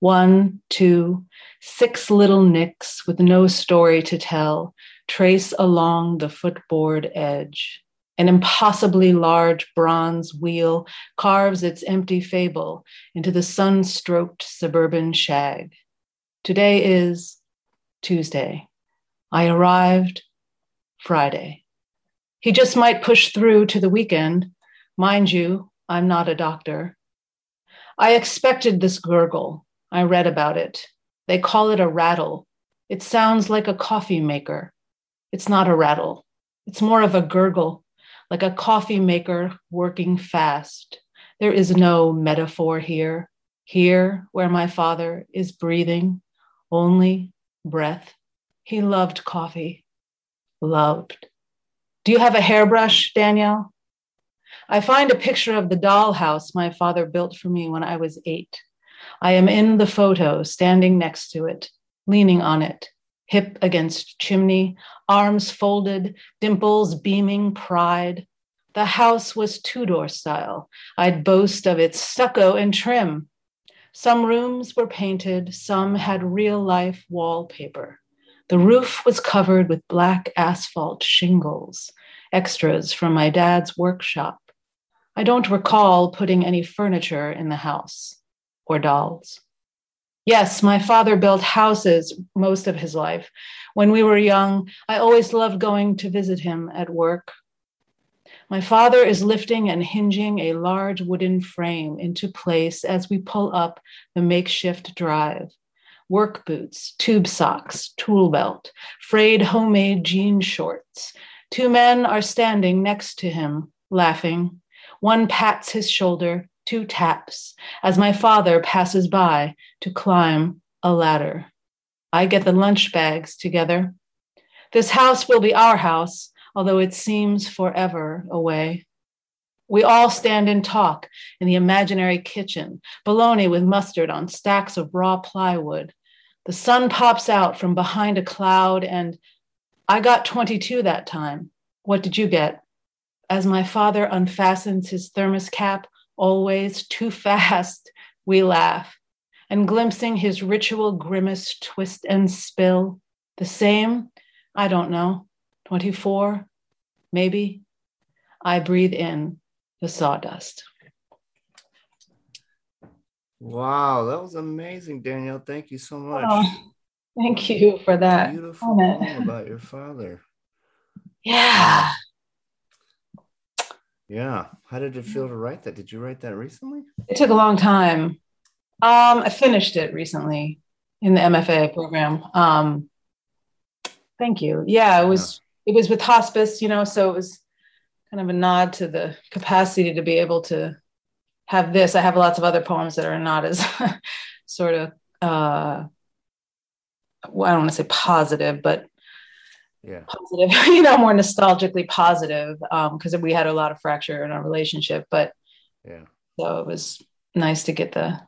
One, two, six little nicks with no story to tell trace along the footboard edge. An impossibly large bronze wheel carves its empty fable into the sun stroked suburban shag. Today is Tuesday. I arrived Friday. He just might push through to the weekend. Mind you, I'm not a doctor. I expected this gurgle, I read about it. They call it a rattle. It sounds like a coffee maker. It's not a rattle, it's more of a gurgle, like a coffee maker working fast. There is no metaphor here. Here, where my father is breathing, only breath. He loved coffee. Loved. Do you have a hairbrush, Danielle? I find a picture of the dollhouse my father built for me when I was eight. I am in the photo, standing next to it, leaning on it, hip against chimney, arms folded, dimples beaming pride. The house was Tudor style. I'd boast of its stucco and trim. Some rooms were painted, some had real life wallpaper. The roof was covered with black asphalt shingles, extras from my dad's workshop. I don't recall putting any furniture in the house or dolls. Yes, my father built houses most of his life. When we were young, I always loved going to visit him at work. My father is lifting and hinging a large wooden frame into place as we pull up the makeshift drive. Work boots, tube socks, tool belt, frayed homemade jean shorts. Two men are standing next to him, laughing. One pats his shoulder, two taps as my father passes by to climb a ladder. I get the lunch bags together. This house will be our house, although it seems forever away. We all stand and talk in the imaginary kitchen, bologna with mustard on stacks of raw plywood. The sun pops out from behind a cloud, and I got 22 that time. What did you get? As my father unfastens his thermos cap, always too fast, we laugh, and glimpsing his ritual grimace twist and spill, the same, I don't know, 24, maybe, I breathe in the sawdust.
Wow, that was amazing, Danielle. Thank you so much. Oh,
thank you for that.
Beautiful poem about your father.
Yeah.
Yeah. How did it feel to write that? Did you write that recently?
It took a long time. Um, I finished it recently in the MFA program. Um, thank you. Yeah, it was yeah. it was with hospice, you know, so it was kind of a nod to the capacity to be able to have this. I have lots of other poems that are not as sort of uh well, I don't want to say positive, but
yeah.
positive, you know, more nostalgically positive because um, we had a lot of fracture in our relationship. But
yeah,
so it was nice to get the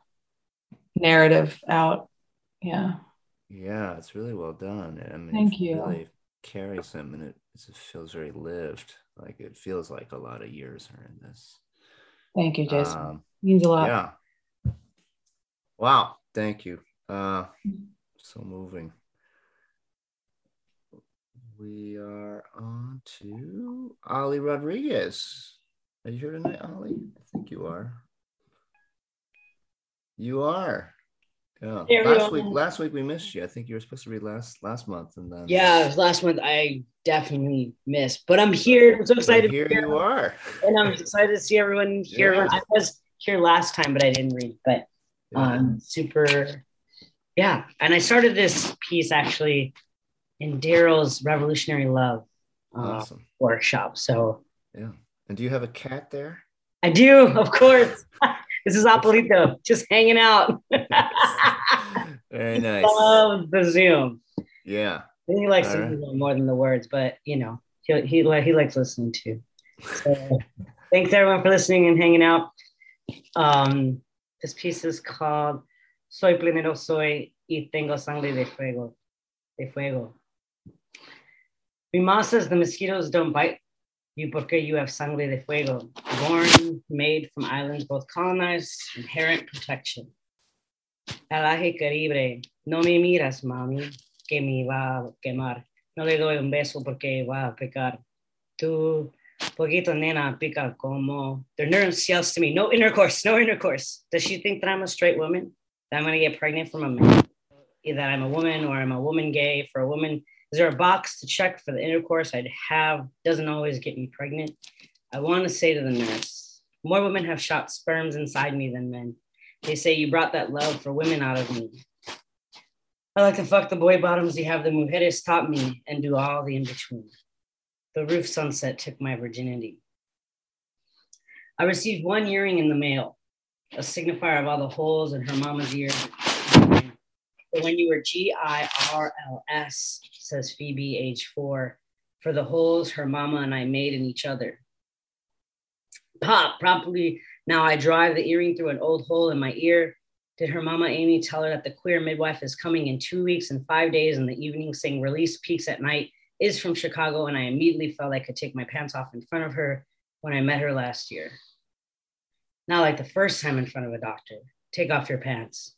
narrative out. Yeah.
Yeah, it's really well done. I mean,
Thank you.
Really carries him, and it, it feels very lived. Like it feels like a lot of years are in this.
Thank you, Jason. Um, Means a lot.
Yeah. Wow. Thank you. Uh, so moving. We are on to Ali Rodriguez. Are you here tonight, Ali? I think you are. You are. Yeah. Hey, last week, last week we missed you. I think you were supposed to read last last month, and then
yeah, last month I definitely missed, but I'm here. I'm so excited.
here you are,
and I'm excited to see everyone here. Yeah. I was here last time, but I didn't read. But um, super, yeah. And I started this piece actually in Daryl's Revolutionary Love uh, awesome. workshop. So
yeah. And do you have a cat there?
I do, of course. this is Apolito, just hanging out.
Very nice.
Love the Zoom.
Yeah.
he likes All right. more than the words, but you know, he he, he likes listening too. So, thanks everyone for listening and hanging out. Um, this piece is called Soy plenero soy y tengo sangre de fuego. De fuego. Mom says the mosquitoes don't bite you porque you have sangre de fuego, born, made from islands both colonized, inherent protection. Alaje Caribe, no me miras, mami, que me va a quemar. No le doy un beso porque va a pecar. Tú, poquito nena, pica como. The nurse yells to me, no intercourse, no intercourse. Does she think that I'm a straight woman? That I'm going to get pregnant from a man? That I'm a woman or I'm a woman gay for a woman is there a box to check for the intercourse I'd have? Doesn't always get me pregnant. I want to say to the nurse, more women have shot sperms inside me than men. They say you brought that love for women out of me. I like to fuck the boy bottoms you have the mujeres taught me and do all the in between. The roof sunset took my virginity. I received one earring in the mail, a signifier of all the holes in her mama's ear but when you were G I R L S, says Phoebe, age four, for the holes her mama and I made in each other. Pop, promptly now I drive the earring through an old hole in my ear. Did her mama Amy tell her that the queer midwife is coming in two weeks and five days in the evening, saying release peaks at night is from Chicago? And I immediately felt I could take my pants off in front of her when I met her last year. Not like the first time in front of a doctor. Take off your pants.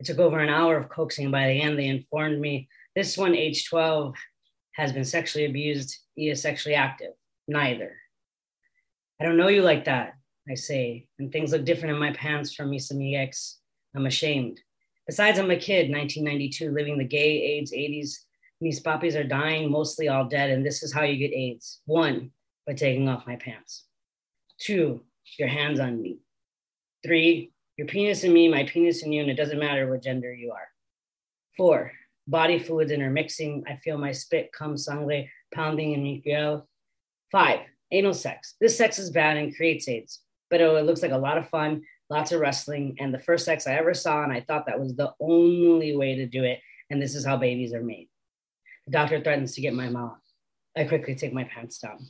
It took over an hour of coaxing. By the end, they informed me this one, age 12, has been sexually abused. He is sexually active. Neither. I don't know you like that, I say, and things look different in my pants from mis amigues. I'm ashamed. Besides, I'm a kid, 1992, living the gay AIDS 80s. These puppies are dying, mostly all dead, and this is how you get AIDS. One, by taking off my pants. Two, your hands on me. Three, your penis in me, my penis in you, and it doesn't matter what gender you are. Four, body fluids intermixing. I feel my spit, cum, sangre pounding in me. Five, anal sex. This sex is bad and creates AIDS, but oh, it looks like a lot of fun, lots of wrestling, and the first sex I ever saw, and I thought that was the only way to do it. And this is how babies are made. The doctor threatens to get my mom. I quickly take my pants down.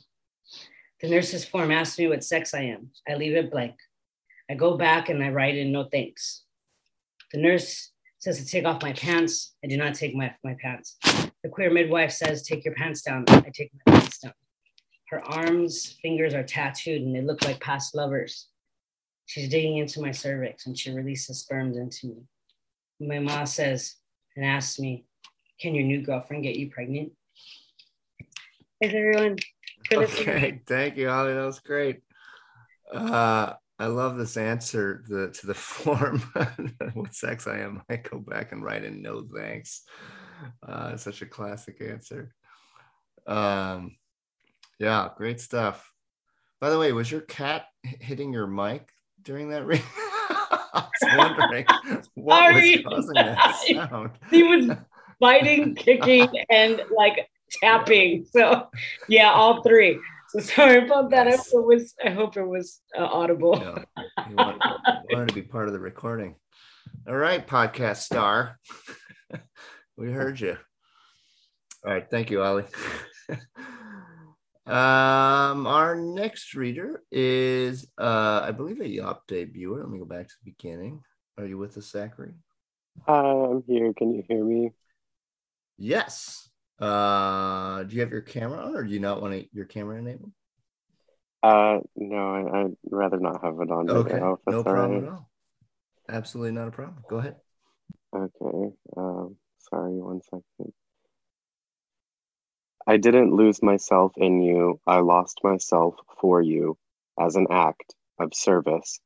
The nurse's form asks me what sex I am. I leave it blank. I go back and I write in no thanks. The nurse says to take off my pants. I do not take my, my pants. The queer midwife says, take your pants down. I take my pants down. Her arms, fingers are tattooed and they look like past lovers. She's digging into my cervix and she releases sperms into me. My mom says and asks me, can your new girlfriend get you pregnant? Thanks everyone.
Okay, thank you, Holly. That was great. Uh, I love this answer the, to the form. what sex I am, I go back and write in no thanks. Uh, such a classic answer. Um, yeah, great stuff. By the way, was your cat hitting your mic during that reading? I was wondering what Sorry. was causing that sound.
he was biting, kicking, and like tapping. So, yeah, all three. So sorry about that. Yes. I hope it was. I hope it was uh, audible.
Yeah, you wanted, you wanted to be part of the recording. All right, podcast star. we heard you. All right, thank you, Ali. um, our next reader is, uh, I believe, a Yawp debuter. Let me go back to the beginning. Are you with us, Zachary?
Hi, I'm here. Can you hear me?
Yes. Uh, do you have your camera on, or do you not want to, your camera enabled?
Uh, no, I, would rather not have it on.
Okay, no problem right. at all. Absolutely not a problem. Go ahead.
Okay. Um, sorry, one second. I didn't lose myself in you. I lost myself for you as an act of service.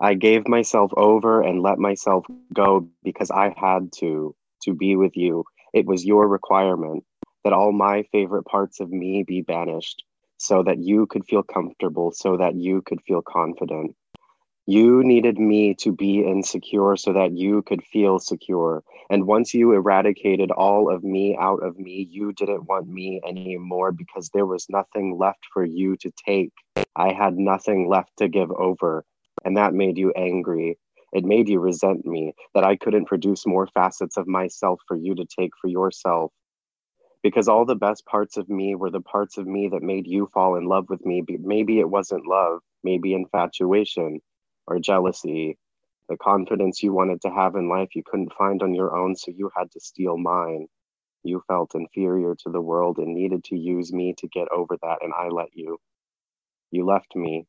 I gave myself over and let myself go because I had to, to be with you. It was your requirement that all my favorite parts of me be banished so that you could feel comfortable, so that you could feel confident. You needed me to be insecure so that you could feel secure. And once you eradicated all of me out of me, you didn't want me anymore because there was nothing left for you to take. I had nothing left to give over. And that made you angry. It made you resent me that I couldn't produce more facets of myself for you to take for yourself. Because all the best parts of me were the parts of me that made you fall in love with me. Maybe it wasn't love, maybe infatuation or jealousy, the confidence you wanted to have in life you couldn't find on your own, so you had to steal mine. You felt inferior to the world and needed to use me to get over that, and I let you. You left me,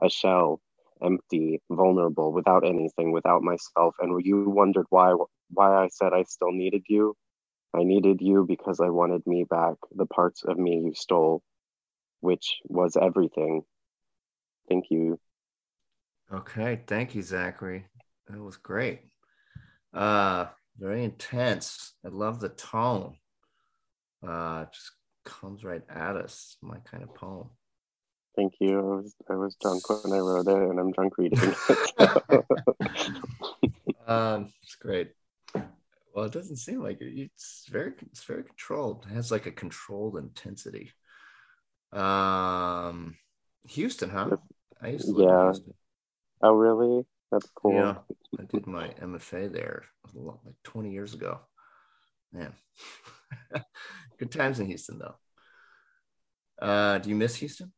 a shell, empty, vulnerable, without anything, without myself, and you wondered why why I said I still needed you. I needed you because I wanted me back, the parts of me you stole, which was everything. Thank you.
Okay, thank you, Zachary. That was great. Uh, very intense. I love the tone. Uh, just comes right at us. My kind of poem.
Thank you. I was I was drunk when I wrote it, and I'm drunk reading it.
um, it's great. Well, it doesn't seem like it. It's very it's very controlled. It has like a controlled intensity. Um, Houston, huh? I used to
yeah. Houston. Oh, really? That's cool.
Yeah, I did my MFA there like 20 years ago. Man, good times in Houston, though. Uh, do you miss Houston?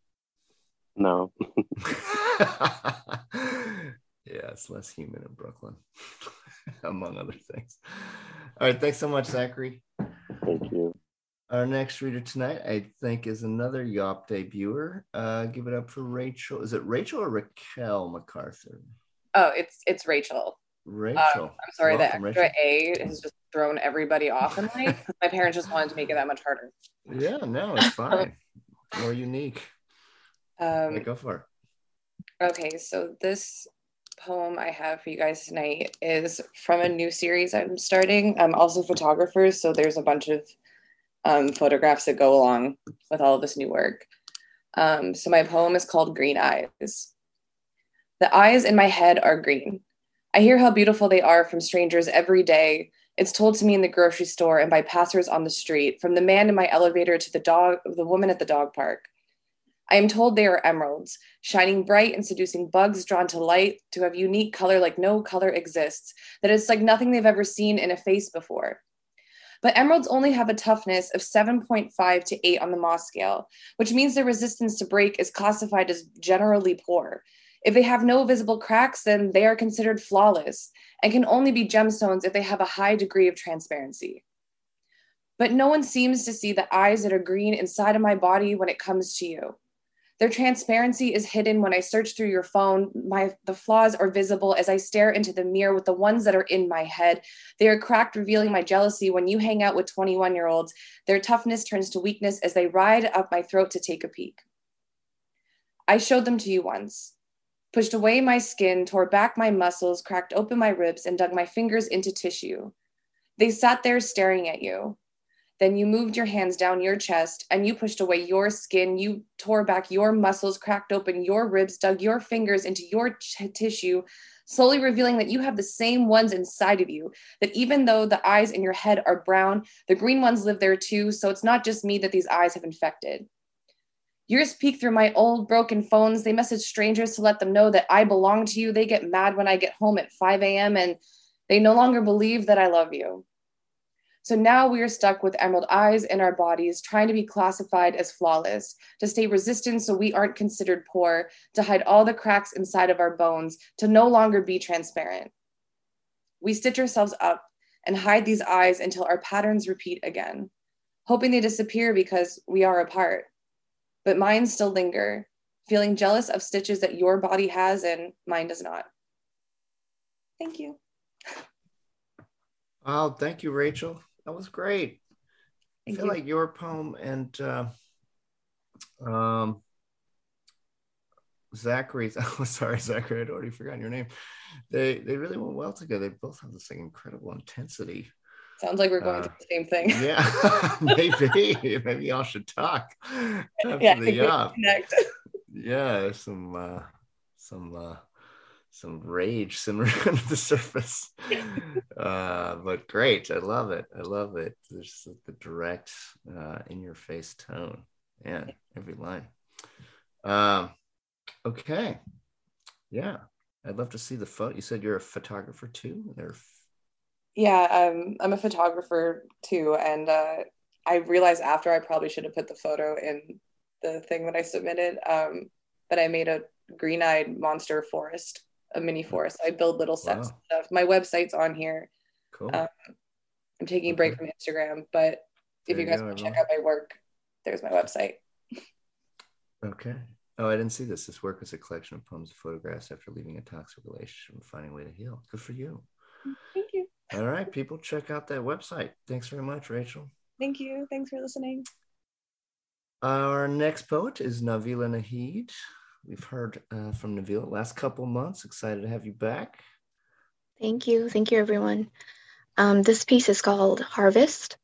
No.
yeah, it's less humid in Brooklyn, among other things. All right, thanks so much, Zachary.
Thank you.
Our next reader tonight, I think, is another Yawp debuter. Uh, give it up for Rachel. Is it Rachel or Raquel MacArthur?
Oh, it's it's Rachel.
Rachel. Um,
I'm sorry, Welcome, the extra Rachel. A has just thrown everybody off in life. My parents just wanted to make it that much harder.
Yeah, no, it's fine. More unique. Um, go for
it. Okay, so this poem I have for you guys tonight is from a new series I'm starting. I'm also photographers, so there's a bunch of um, photographs that go along with all of this new work. Um, so my poem is called Green Eyes. The eyes in my head are green. I hear how beautiful they are from strangers every day. It's told to me in the grocery store and by passers on the street, from the man in my elevator to the dog, the woman at the dog park. I am told they are emeralds, shining bright and seducing bugs drawn to light, to have unique color like no color exists, that it's like nothing they've ever seen in a face before. But emeralds only have a toughness of 7.5 to 8 on the Mohs scale, which means their resistance to break is classified as generally poor. If they have no visible cracks, then they are considered flawless and can only be gemstones if they have a high degree of transparency. But no one seems to see the eyes that are green inside of my body when it comes to you. Their transparency is hidden when I search through your phone. My the flaws are visible as I stare into the mirror with the ones that are in my head. They are cracked, revealing my jealousy when you hang out with 21 year olds. Their toughness turns to weakness as they ride up my throat to take a peek. I showed them to you once, pushed away my skin, tore back my muscles, cracked open my ribs, and dug my fingers into tissue. They sat there staring at you. Then you moved your hands down your chest and you pushed away your skin. You tore back your muscles, cracked open your ribs, dug your fingers into your t- tissue, slowly revealing that you have the same ones inside of you. That even though the eyes in your head are brown, the green ones live there too. So it's not just me that these eyes have infected. Yours peek through my old broken phones. They message strangers to let them know that I belong to you. They get mad when I get home at 5 a.m. and they no longer believe that I love you. So now we are stuck with emerald eyes in our bodies, trying to be classified as flawless, to stay resistant so we aren't considered poor, to hide all the cracks inside of our bones, to no longer be transparent. We stitch ourselves up and hide these eyes until our patterns repeat again. hoping they disappear because we are apart. But mine still linger, feeling jealous of stitches that your body has and mine does not. Thank you.
Oh, thank you, Rachel. That was great.
Thank
I feel
you.
like your poem and uh, um, Zachary's. Oh, sorry, Zachary. I'd already forgotten your name. They they really went well together. They both have this like incredible intensity.
Sounds like we're going
Uh,
through the same thing.
Yeah, maybe maybe y'all should talk after
yeah,
the
connect.
Yeah, there's some uh, some uh, some rage simmering under the surface. Uh, but great, I love it. I love it. There's the direct, uh, in your face tone. Yeah, every line. Um, okay, yeah, I'd love to see the photo. You said you're a photographer too. They're
Yeah, um, I'm a photographer too, and uh, I realized after I probably should have put the photo in the thing that I submitted. Um, but I made a green-eyed monster forest, a mini forest. I build little sets
Wow.
and stuff. My website's on here.
cool.
Um, I'm taking a break from Instagram, but if
There
you guys want to check out my work, there's my website.
Okay. Oh, I didn't see this. This work is a collection of poems and photographs after leaving a toxic relationship and finding a way to heal. Good for you.
Thank you.
All right, people, check out that website. Thanks very much, Rachel.
Thank you. Thanks for listening.
Our next poet is Navila Nahid. We've heard uh, from Navila last couple months. Excited to have you back.
Thank you. Thank you, everyone. Um, this piece is called Harvest.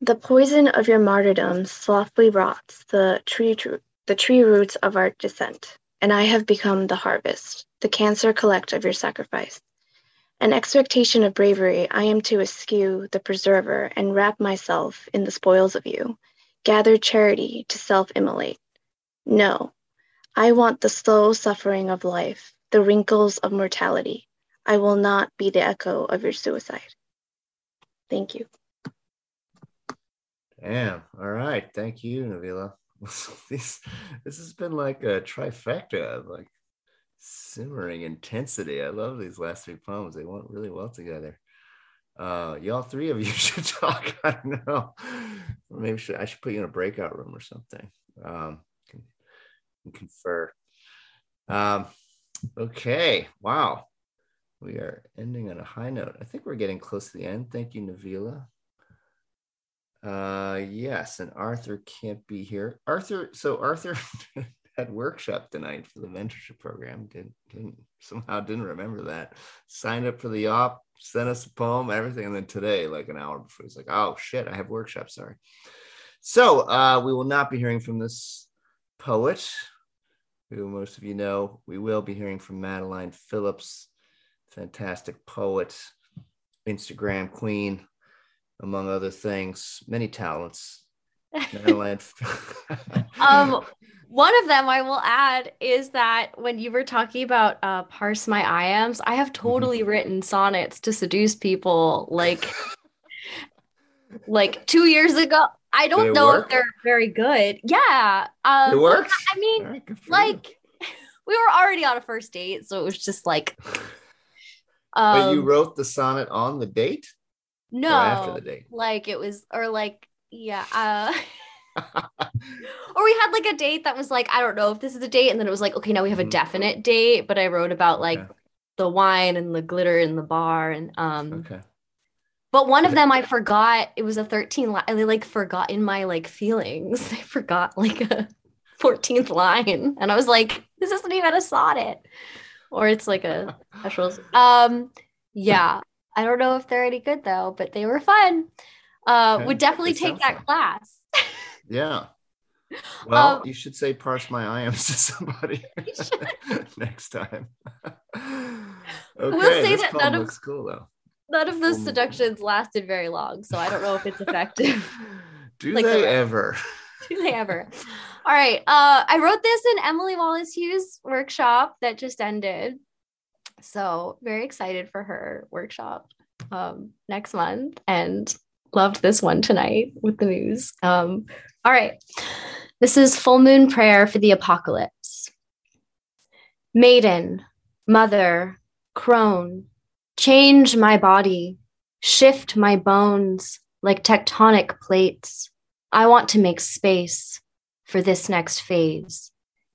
The poison of your martyrdom softly rots the tree, tr- the tree roots of our descent, and I have become the harvest, the cancer collect of your sacrifice. An expectation of bravery, I am to eschew the preserver and wrap myself in the spoils of you, gather charity to self immolate. No, I want the slow suffering of life, the wrinkles of mortality. I will not be the echo of your suicide. Thank you.
Damn. All right. Thank you, Navila. this, this has been like a trifecta of like simmering intensity. I love these last three poems. They went really well together. Uh, y'all three of you should talk. I don't know. Maybe should, I should put you in a breakout room or something. Um, can confer. Um, okay. Wow. We are ending on a high note. I think we're getting close to the end. Thank you, Navila. Uh, yes, and Arthur can't be here. Arthur, so Arthur had workshop tonight for the mentorship program. Didn't, didn't somehow didn't remember that. Signed up for the op, sent us a poem, everything, and then today, like an hour before, he's like, "Oh shit, I have workshop." Sorry. So uh, we will not be hearing from this poet, who most of you know. We will be hearing from Madeline Phillips, fantastic poet, Instagram queen, among other things, many talents. Madeline.
um one of them i will add is that when you were talking about uh parse my iambs i have totally written sonnets to seduce people like like two years ago i don't
it
know
work?
if they're very good yeah um
It works?
i mean
All right, good for you.
like we were already on a first date so it was just like
but you
um,
wrote the sonnet on the date?
no
after the date?
like it was or like yeah uh or we had like a date that was like i don't know if this is a date and then it was like okay now we have a
Mhm.
definite date but i wrote about like
Okay.
the wine and the glitter in the bar and um
Okay.
But one of them i forgot it was a 13 line i like forgot in my like feelings i forgot like a 14th line and i was like this isn't even a sonnet or it's like a special um yeah i don't know if they're any good though but they were fun uh
Okay.
would definitely
They
take that
fun.
class
Yeah. Well,
Um,
you should say parse my iambs to somebody next time. okay,
say
this
that none of-
looks cool though.
None of those
Um,
seductions lasted very long so i don't know if it's effective.
Do
like
they ever?
do they ever? All right uh i wrote this in emily wallace hughes workshop that just ended. So very excited for her workshop um next month and loved this one tonight with the news. Um all right this is full moon prayer for the apocalypse. Maiden mother crone change my body shift my bones
like tectonic plates. I want to make space for this next phase.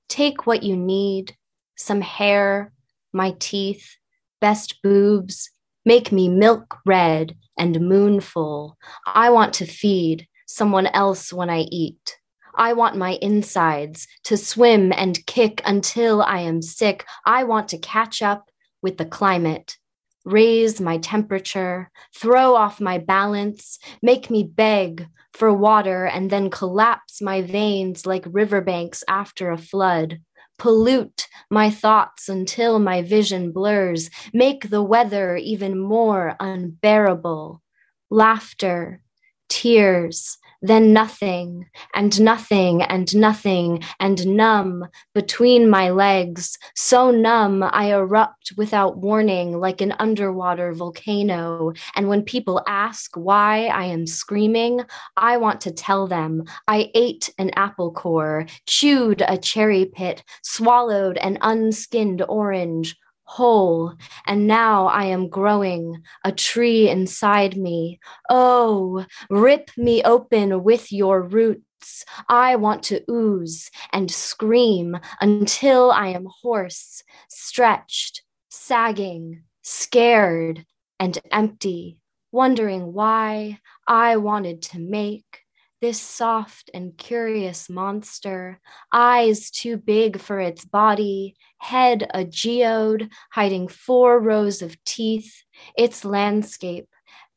Take what you need some hair, my teeth, best boobs, make me milk red and moonful. I want to feed someone else when I eat. I want my insides to swim and kick until I am sick. I want to catch up with the climate, raise my temperature, throw off my balance, make me beg for water, and then collapse my veins like riverbanks after a flood. Pollute my thoughts until my vision blurs, make the weather even more unbearable. Laughter, tears, then nothing and nothing and nothing and numb between my legs, so numb I erupt without warning like an underwater volcano. And when people ask why I am screaming, I want to tell them I ate an apple core, chewed a cherry pit, swallowed an unskinned orange, whole, and now I am growing a tree inside me. Oh, rip me open with your roots. I want to ooze and scream until I am hoarse, stretched, sagging, scared, and empty, wondering why I wanted to make this soft and curious monster, eyes too big for its body, head a geode hiding four rows of teeth, its landscape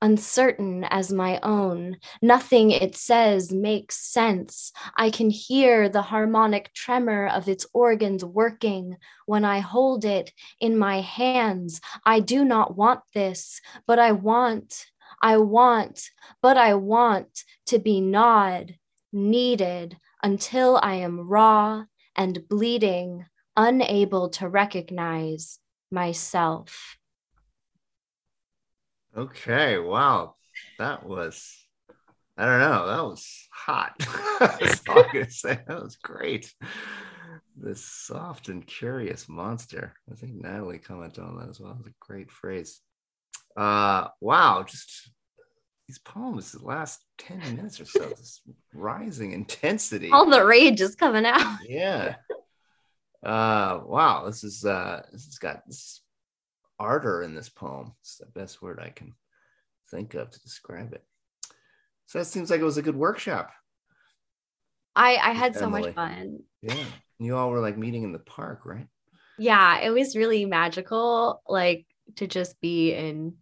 uncertain as my own. Nothing it says makes sense. I can hear the harmonic tremor of its organs working when I hold it in my hands. I do not want this, but I want I want, but I want to be gnawed, kneaded until I am raw and bleeding, unable to recognize myself.
Okay, wow. That was, I don't know, that was hot. That's all. That was great. This soft and curious monster. I think Natalie commented on that as well. It was a great phrase uh, wow, just these poems the last 10 minutes or so, this rising intensity.
All the rage is coming out.
yeah. Uh, wow, this is uh this has got this ardor in this poem. It's the best word I can think of to describe it. So that seems like it was a good workshop.
I I had so much fun.
Yeah. You all were like meeting in the park, right?
Yeah, it was really magical, like to just be in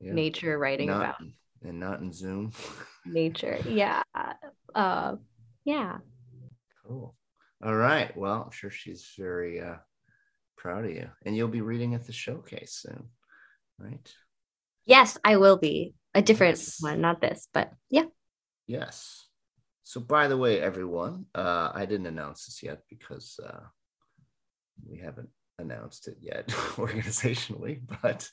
yeah. nature writing
not,
about
and not in Zoom.
nature. Yeah. Uh, yeah.
Cool. All right. Well, I'm sure she's very uh, proud of you. And you'll be reading at the showcase soon, right?
Yes, I will be. A different yes. one, not this, but yeah.
Yes. So, by the way, everyone, uh, I didn't announce this yet because uh, we haven't announced it yet organizationally, but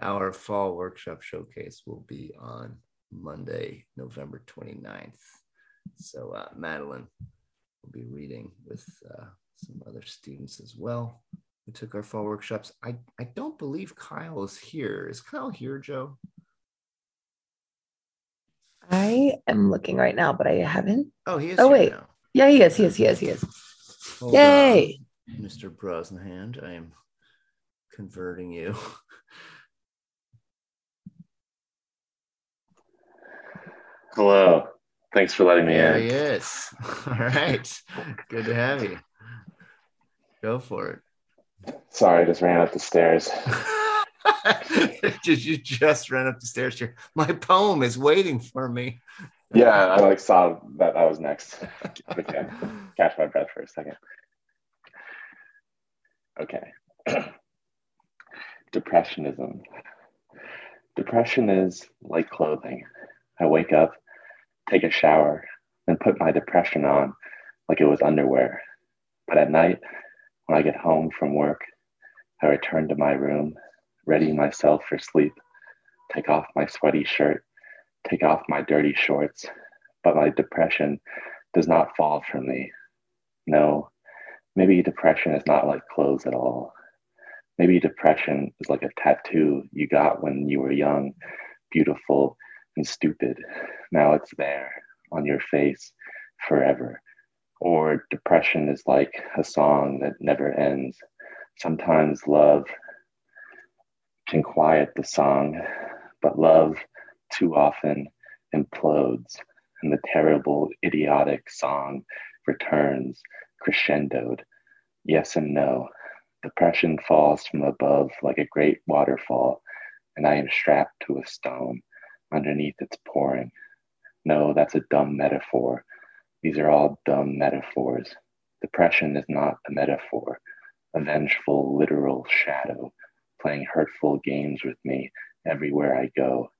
our fall workshop showcase will be on Monday, November 29th. So uh, Madeline will be reading with uh, some other students as well who took our fall workshops. I, I don't believe Kyle is here. Is Kyle here, Joe?
I am looking right now, but I haven't.
Oh, he is.
Oh, wait.
Now.
Yeah, he is. He is. He is. He is. Hold Yay.
On. Mr. Brosnahan. I am converting you.
Hello. Thanks for letting me
there
in.
Yes. All right. Good to have you. Go for it.
Sorry, I just ran up the stairs.
Did you just ran up the stairs here? My poem is waiting for me.
Yeah, I like saw that I was next. Okay. Catch my breath for a second. Okay. Depressionism. Depression is like clothing. I wake up, take a shower, then put my depression on like it was underwear. But at night, when I get home from work, I return to my room, ready myself for sleep, take off my sweaty shirt, take off my dirty shorts, but my depression does not fall from me. No, maybe depression is not like clothes at all. Maybe depression is like a tattoo you got when you were young, beautiful, and stupid. Now it's there on your face forever. Or depression is like a song that never ends. Sometimes love can quiet the song, but love too often implodes, and the terrible, idiotic song returns crescendoed. Yes and no. Depression falls from above like a great waterfall, and I am strapped to a stone underneath its pouring. No, that's a dumb metaphor. These are all dumb metaphors. Depression is not a metaphor, a vengeful, literal shadow playing hurtful games with me everywhere I go.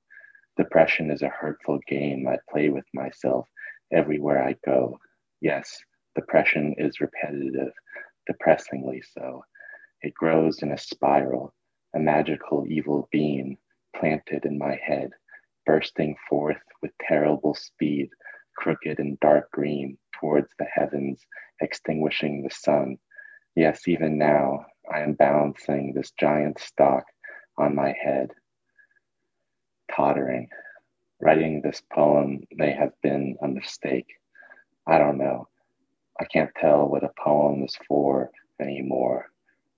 Depression is a hurtful game I play with myself everywhere I go. Yes, depression is repetitive, depressingly so. It grows in a spiral, a magical evil beam planted in my head, bursting forth with terrible speed, crooked and dark green towards the heavens, extinguishing the sun. Yes, even now I am balancing this giant stock on my head, tottering. Writing this poem may have been a mistake. I don't know. I can't tell what a poem is for anymore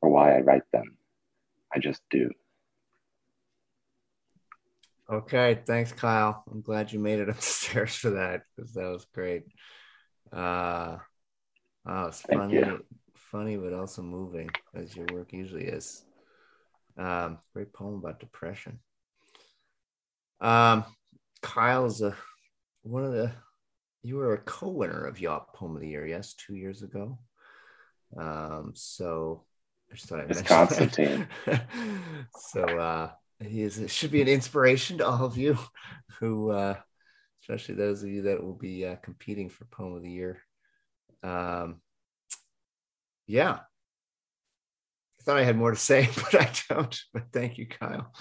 or why I write them. I just do.
Okay, thanks, Kyle. I'm glad you made it upstairs for that because that was great. Uh, oh, it's Thank funny, you. funny, but also moving as your work usually is. Um, great poem about depression. Um, Kyle is a one of the you were a co-winner of Yawp Poem of the Year, yes, two years ago. Um, so I just thought I
it's Constantine.
so uh, he is should be an inspiration to all of you, who uh, especially those of you that will be uh, competing for Poem of the Year. Um, yeah, I thought I had more to say, but I don't. But thank you, Kyle.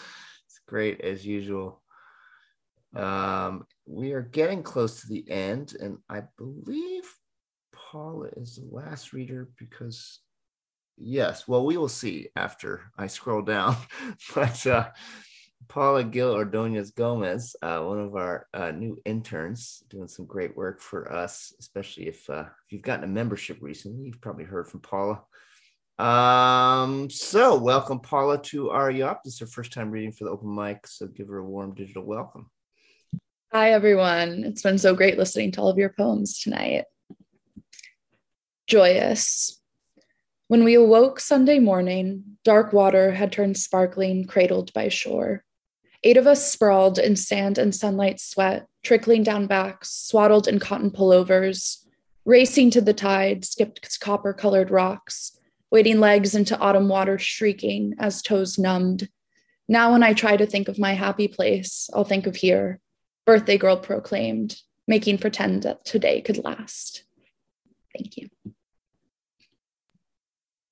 It's great as usual. Um, we are getting close to the end, and I believe Paula is the last reader because, yes, well, we will see after I scroll down. but uh, Paula Gil Ordonez Gomez, uh, one of our uh, new interns, doing some great work for us, especially if, uh, if you've gotten a membership recently. You've probably heard from Paula. Um, so welcome Paula to our Yawp. This is her first time reading for the open mic, so give her a warm digital welcome.
Hi, everyone. It's been so great listening to all of your poems tonight. Joyous. When we awoke Sunday morning, dark water had turned sparkling, cradled by shore. Eight of us sprawled in sand and sunlight sweat, trickling down backs, swaddled in cotton pullovers, racing to the tide, skipped copper colored rocks, wading legs into autumn water, shrieking as toes numbed. Now, when I try to think of my happy place, I'll think of here birthday girl proclaimed, making pretend that today could last. Thank you.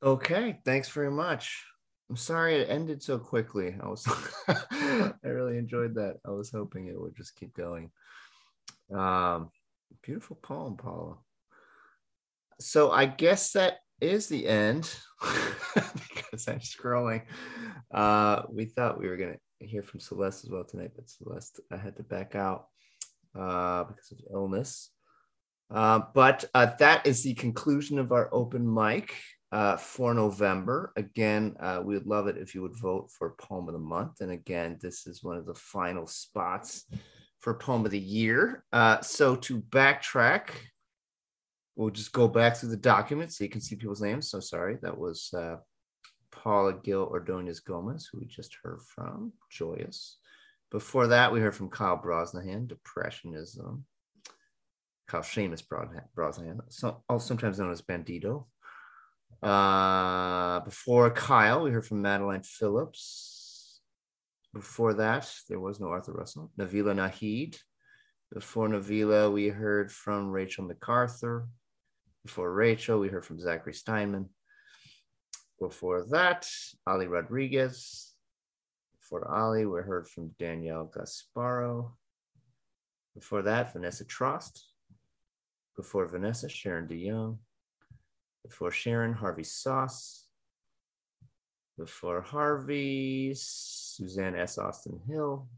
Okay, thanks very much. I'm sorry it ended so quickly. I was I really enjoyed that. I was hoping it would just keep going. Um beautiful poem, Paula. So I guess that is the end because I'm scrolling. Uh we thought we were gonna hear from Celeste as well tonight, but Celeste I had to back out uh, because of illness. Uh, but uh, that is the conclusion of our open mic uh, for November. Again, uh, we would love it if you would vote for Poem of the Month. And again, this is one of the final spots for Poem of the Year. Uh, so to backtrack, we'll just go back through the document so you can see people's names. So sorry, that was Paula Gil Ordonez Gomez, who we just heard from, Joyous. Before that, we heard from Kyle Brosnahan, Depressionism. Kyle Seamus Brosnahan, sometimes known as Bandito. Uh, before Kyle, we heard from Madeline Phillips. Before that, there was no Arthur Russell. Navila Nahid. Before Navila, we heard from Rachel MacArthur. Before Rachel, we heard from Zachary Steinman. Before that, Ali Rodriguez. Before Ali, we heard from Danielle Gasparo. Before that, Vanessa Trost. Before Vanessa, Sharon DeYoung. Before Sharon, Harvey Sauce. Before Harvey, Suzanne S. Austin Hill.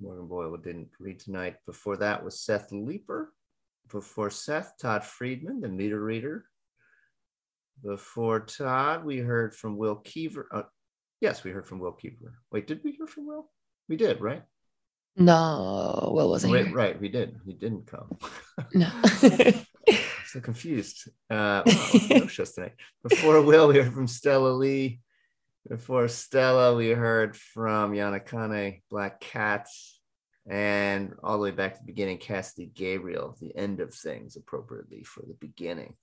Morgan Boyle didn't read tonight. Before that was Seth Leeper. Before Seth, Todd Friedman, the meter reader. Before Todd, we heard from Will Keever. Uh, yes, we heard from Will Keever. Wait, did we hear from Will? We did, right?
No, Will wasn't
Wait,
here.
right, we did. He didn't come.
No.
so confused. Uh, wow, no shows tonight. Before Will, we heard from Stella Lee. Before Stella, we heard from Yanakane, Black Cats, and all the way back to the beginning, Cassidy Gabriel, the end of things appropriately for the beginning.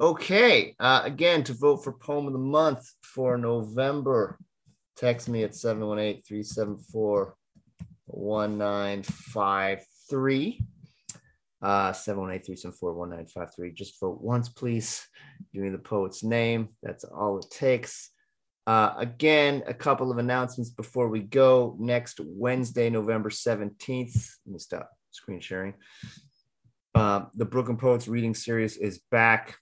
Okay, uh, again, to vote for Poem of the Month for November, text me at 718 374 1953. Uh, 718-374-1953. Just vote once, please. Give me the poet's name. That's all it takes. Uh, again, a couple of announcements before we go. Next Wednesday, November 17th. Let me stop screen sharing. Uh, the Brooklyn Poets reading series is back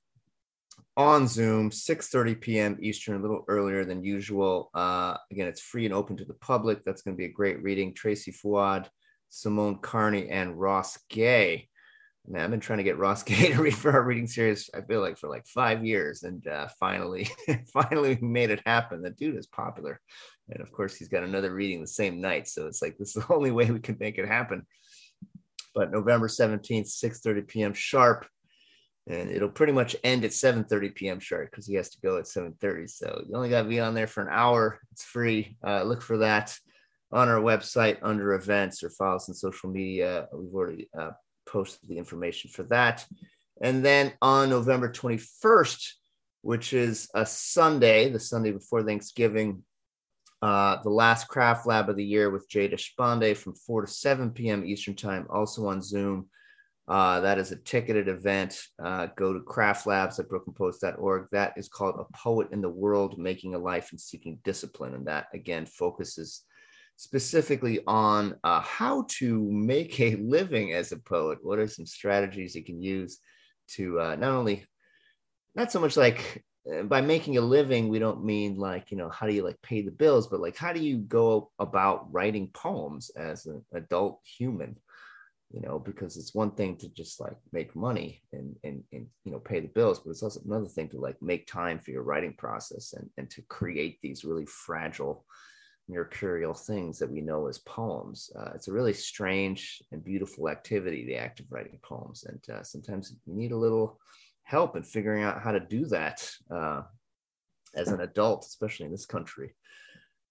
on Zoom, 6:30 p.m. Eastern, a little earlier than usual. Uh, again, it's free and open to the public. That's going to be a great reading. Tracy Fuad, Simone Carney, and Ross Gay. Man, I've been trying to get Ross Gay to read for our reading series. I feel like for like five years, and uh, finally, finally, we made it happen. The dude is popular, and of course, he's got another reading the same night. So it's like this is the only way we can make it happen. But November seventeenth, six thirty p.m. sharp, and it'll pretty much end at seven thirty p.m. sharp because he has to go at seven thirty. So you only got to be on there for an hour. It's free. Uh, look for that on our website under events or follow us on social media. We've already uh, posted the information for that. And then on November 21st, which is a Sunday, the Sunday before Thanksgiving, uh, the last craft lab of the year with Jay Deshpande from 4 to 7 p.m. Eastern Time, also on Zoom. Uh, that is a ticketed event. Uh, go to craftlabs at brooklynpoets.org. That is called A Poet in the World Making a Life and Seeking Discipline. And that, again, focuses specifically on uh, how to make a living as a poet. What are some strategies you can use to uh, not only, not so much like uh, by making a living, we don't mean like, you know, how do you like pay the bills, but like, how do you go about writing poems as an adult human? You know, because it's one thing to just like make money and, and, and, you know, pay the bills, but it's also another thing to like make time for your writing process and, and to create these really fragile, mercurial things that we know as poems. Uh, it's a really strange and beautiful activity, the act of writing poems. And uh, sometimes you need a little help in figuring out how to do that uh, as an adult, especially in this country.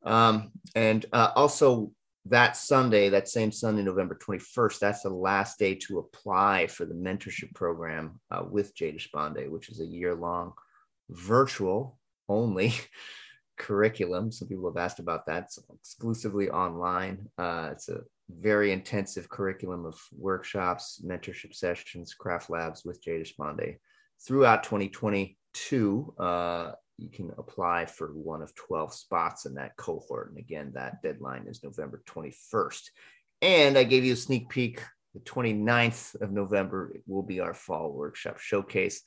Um, and uh, also, that Sunday, that same Sunday, November 21st, that's the last day to apply for the mentorship program uh, with Jay Deshpande, which is a year long virtual only curriculum. Some people have asked about that. It's exclusively online. Uh, it's a very intensive curriculum of workshops, mentorship sessions, craft labs with Jay Deshpande. Throughout 2022, uh, you can apply for one of 12 spots in that cohort. And again, that deadline is November 21st. And I gave you a sneak peek. The 29th of November will be our fall workshop showcase.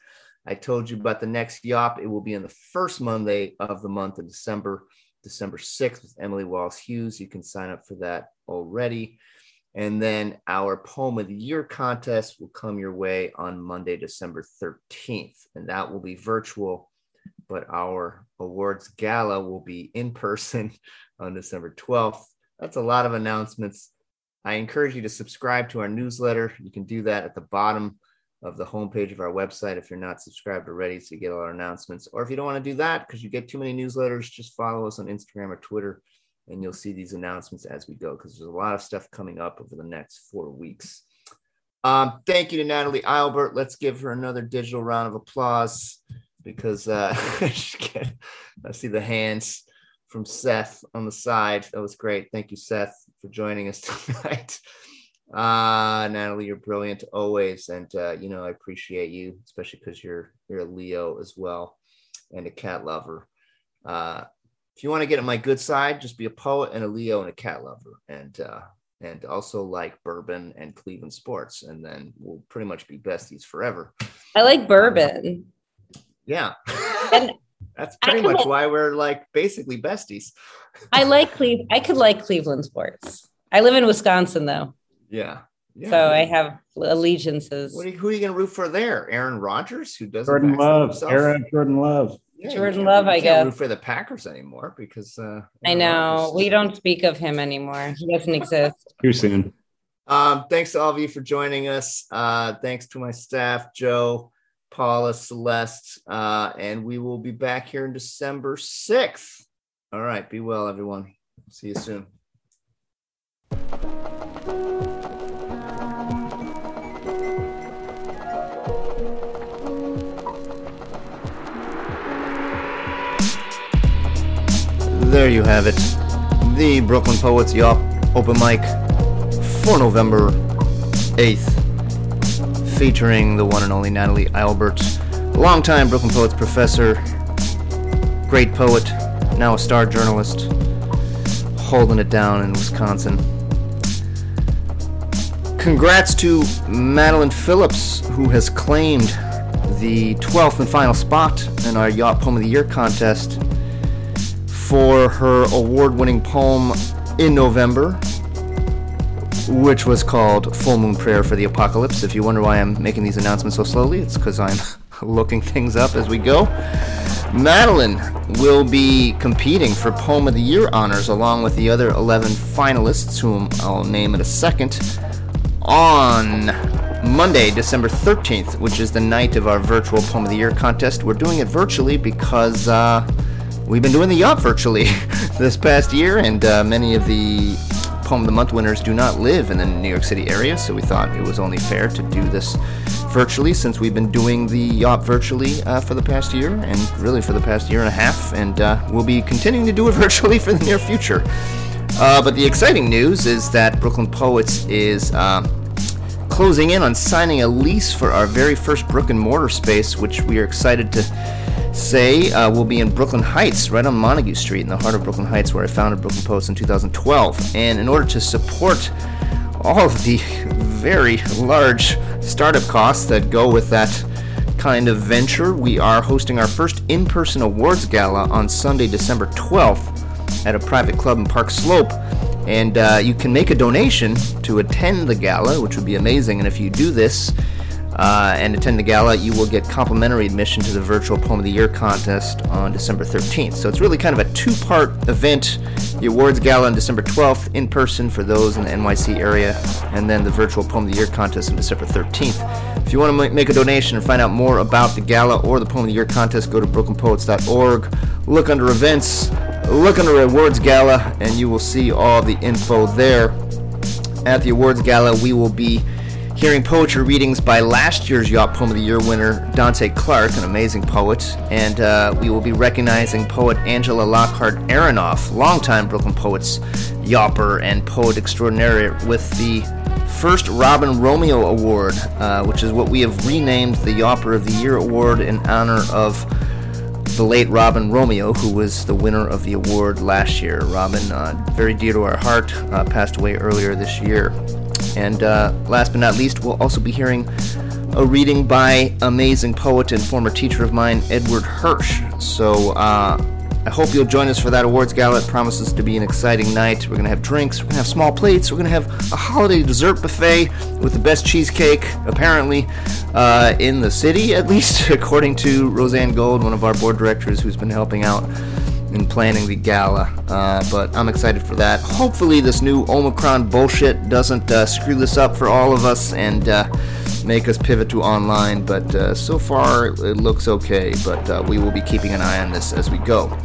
I told you about the next Yawp. It will be on the first Monday of the month of December, December 6th with Emily Wallace Hughes. You can sign up for that already. And then our Poem of the Year contest will come your way on Monday, December 13th. And that will be virtual, but our awards gala will be in person on December 12th. That's a lot of announcements. I encourage you to subscribe to our newsletter. You can do that at the bottom of the homepage of our website if you're not subscribed already so you get all our announcements or if you don't want to do that because you get too many newsletters just follow us on instagram or twitter and you'll see these announcements as we go because there's a lot of stuff coming up over the next four weeks um, thank you to natalie eilbert let's give her another digital round of applause because uh, i see the hands from seth on the side. That was great. Thank you seth for joining us tonight. Uh, Natalie, you're brilliant always, and uh, you know I appreciate you, especially because you're you're a Leo as well, and a cat lover. Uh, if you want to get on my good side, just be a poet and a Leo and a cat lover, and uh, and also like bourbon and Cleveland sports, and then we'll pretty much be besties forever.
I like bourbon.
Yeah, and that's pretty much like, why we're like basically besties.
I like Cleve. I could like Cleveland sports. I live in Wisconsin though.
Yeah. yeah.
So I have allegiances.
What are you, who are you going to root for there? Aaron Rodgers, who doesn't
Jordan Love,
himself?
Aaron Jordan Love.
Yeah,
Jordan Love,
you
I
can't
guess.
root for the Packers anymore because uh,
I know. We don't speak of him anymore. He doesn't exist.
Too soon.
Um, thanks to all of you for joining us. Uh, thanks to my staff, Joe, Paula, Celeste, uh, and we will be back here in December 6th. All right. Be well, everyone. See you soon. There you have it. The Brooklyn Poets Yawp open mic for November 8th, featuring the one and only Natalie Eilbert, longtime Brooklyn Poets professor, great poet, now a star journalist, holding it down in Wisconsin. Congrats to Madeline Phillips, who has claimed the 12th and final spot in our Yawp Poem of the Year contest for her award winning poem in November, which was called Full Moon Prayer for the Apocalypse. If you wonder why I'm making these announcements so slowly, it's because I'm looking things up as we go. Madeline will be competing for Poem of the Year honors along with the other 11 finalists, whom I'll name in a second, on Monday, December 13th, which is the night of our virtual Poem of the Year contest. We're doing it virtually because uh, we've been doing the yawp virtually this past year, and uh, many of the The Month winners do not live in the New York City area, so we thought it was only fair to do this virtually since we've been doing the yawp virtually uh, for the past year and really for the past year and a half, and uh, we'll be continuing to do it virtually for the near future. Uh, but the exciting news is that Brooklyn Poets is uh, closing in on signing a lease for our very first brick and mortar space, which we are excited to say uh, will be in Brooklyn Heights, right on Montague Street, in the heart of Brooklyn Heights, where I founded Brooklyn Poets in 2012. And in order to support all of the very large startup costs that go with that kind of venture, we are hosting our first in person awards gala on Sunday, December 12th at a private club in Park Slope. And uh, you can make a donation to attend the gala, which would be amazing. And if you do this, uh, and attend the gala, you will get complimentary admission to the virtual Poem of the Year contest on December 13th. So it's really kind of a two part event the awards gala on December 12th in person for those in the NYC area, and then the virtual Poem of the Year contest on December 13th. If you want to make a donation and find out more about the gala or the Poem of the Year contest, go to brooklynpoets.org, look under events, look under the awards gala, and you will see all the info there. At the awards gala, we will be hearing poetry readings by last year's Yawp Poem of the Year winner, Dante Clark, an amazing poet, and uh, we will be recognizing poet Angela Lockhart Aronoff, longtime Brooklyn Poets Yawper and poet extraordinaire, with the first Robin Romeo Award, uh, which is what we have renamed the Yawper of the Year Award in honor of the late Robin Romeo, who was the winner of the award last year. Robin, uh, very dear to our heart, uh, passed away earlier this year. And uh, last but not least, we'll also be hearing a reading by amazing poet and former teacher of mine, Edward Hirsch. So I hope you'll join us for that awards gala. It promises to be an exciting night. We're going to have drinks, we're going to have small plates, we're going to have a holiday dessert buffet with the best cheesecake, apparently, uh, in the city, at least, according to Roseanne Gold, one of our board directors who's been helping out in planning the gala. Uh, but I'm excited for that. Hopefully, this new Omicron bullshit doesn't uh, screw this up for all of us and uh, make us pivot to online. But uh, so far, it looks okay. But uh, we will be keeping an eye on this as we go.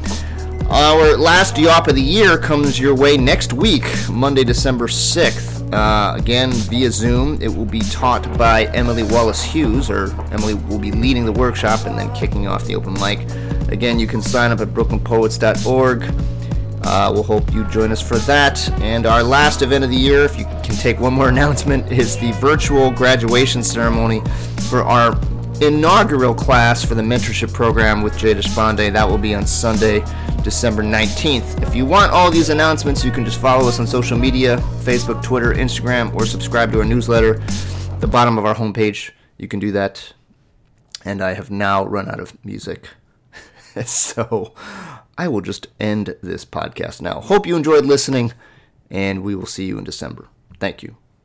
Our last Yawp of the year comes your way next week, Monday, December 6th. Uh, again, via Zoom. It will be taught by Emily Wallace Hughes, or Emily will be leading the workshop and then kicking off the open mic. Again, you can sign up at brooklynpoets.org. Uh, we'll hope you join us for that. And our last event of the year, if you can take one more announcement, is the virtual graduation ceremony for our inaugural class for the mentorship program with Jay Deshpande. That will be on Sunday, December 19th. If you want all these announcements, you can just follow us on social media Facebook, Twitter, Instagram, or subscribe to our newsletter. The bottom of our homepage, you can do that. And I have now run out of music. so I will just end this podcast now. Hope you enjoyed listening, and we will see you in December. Thank you.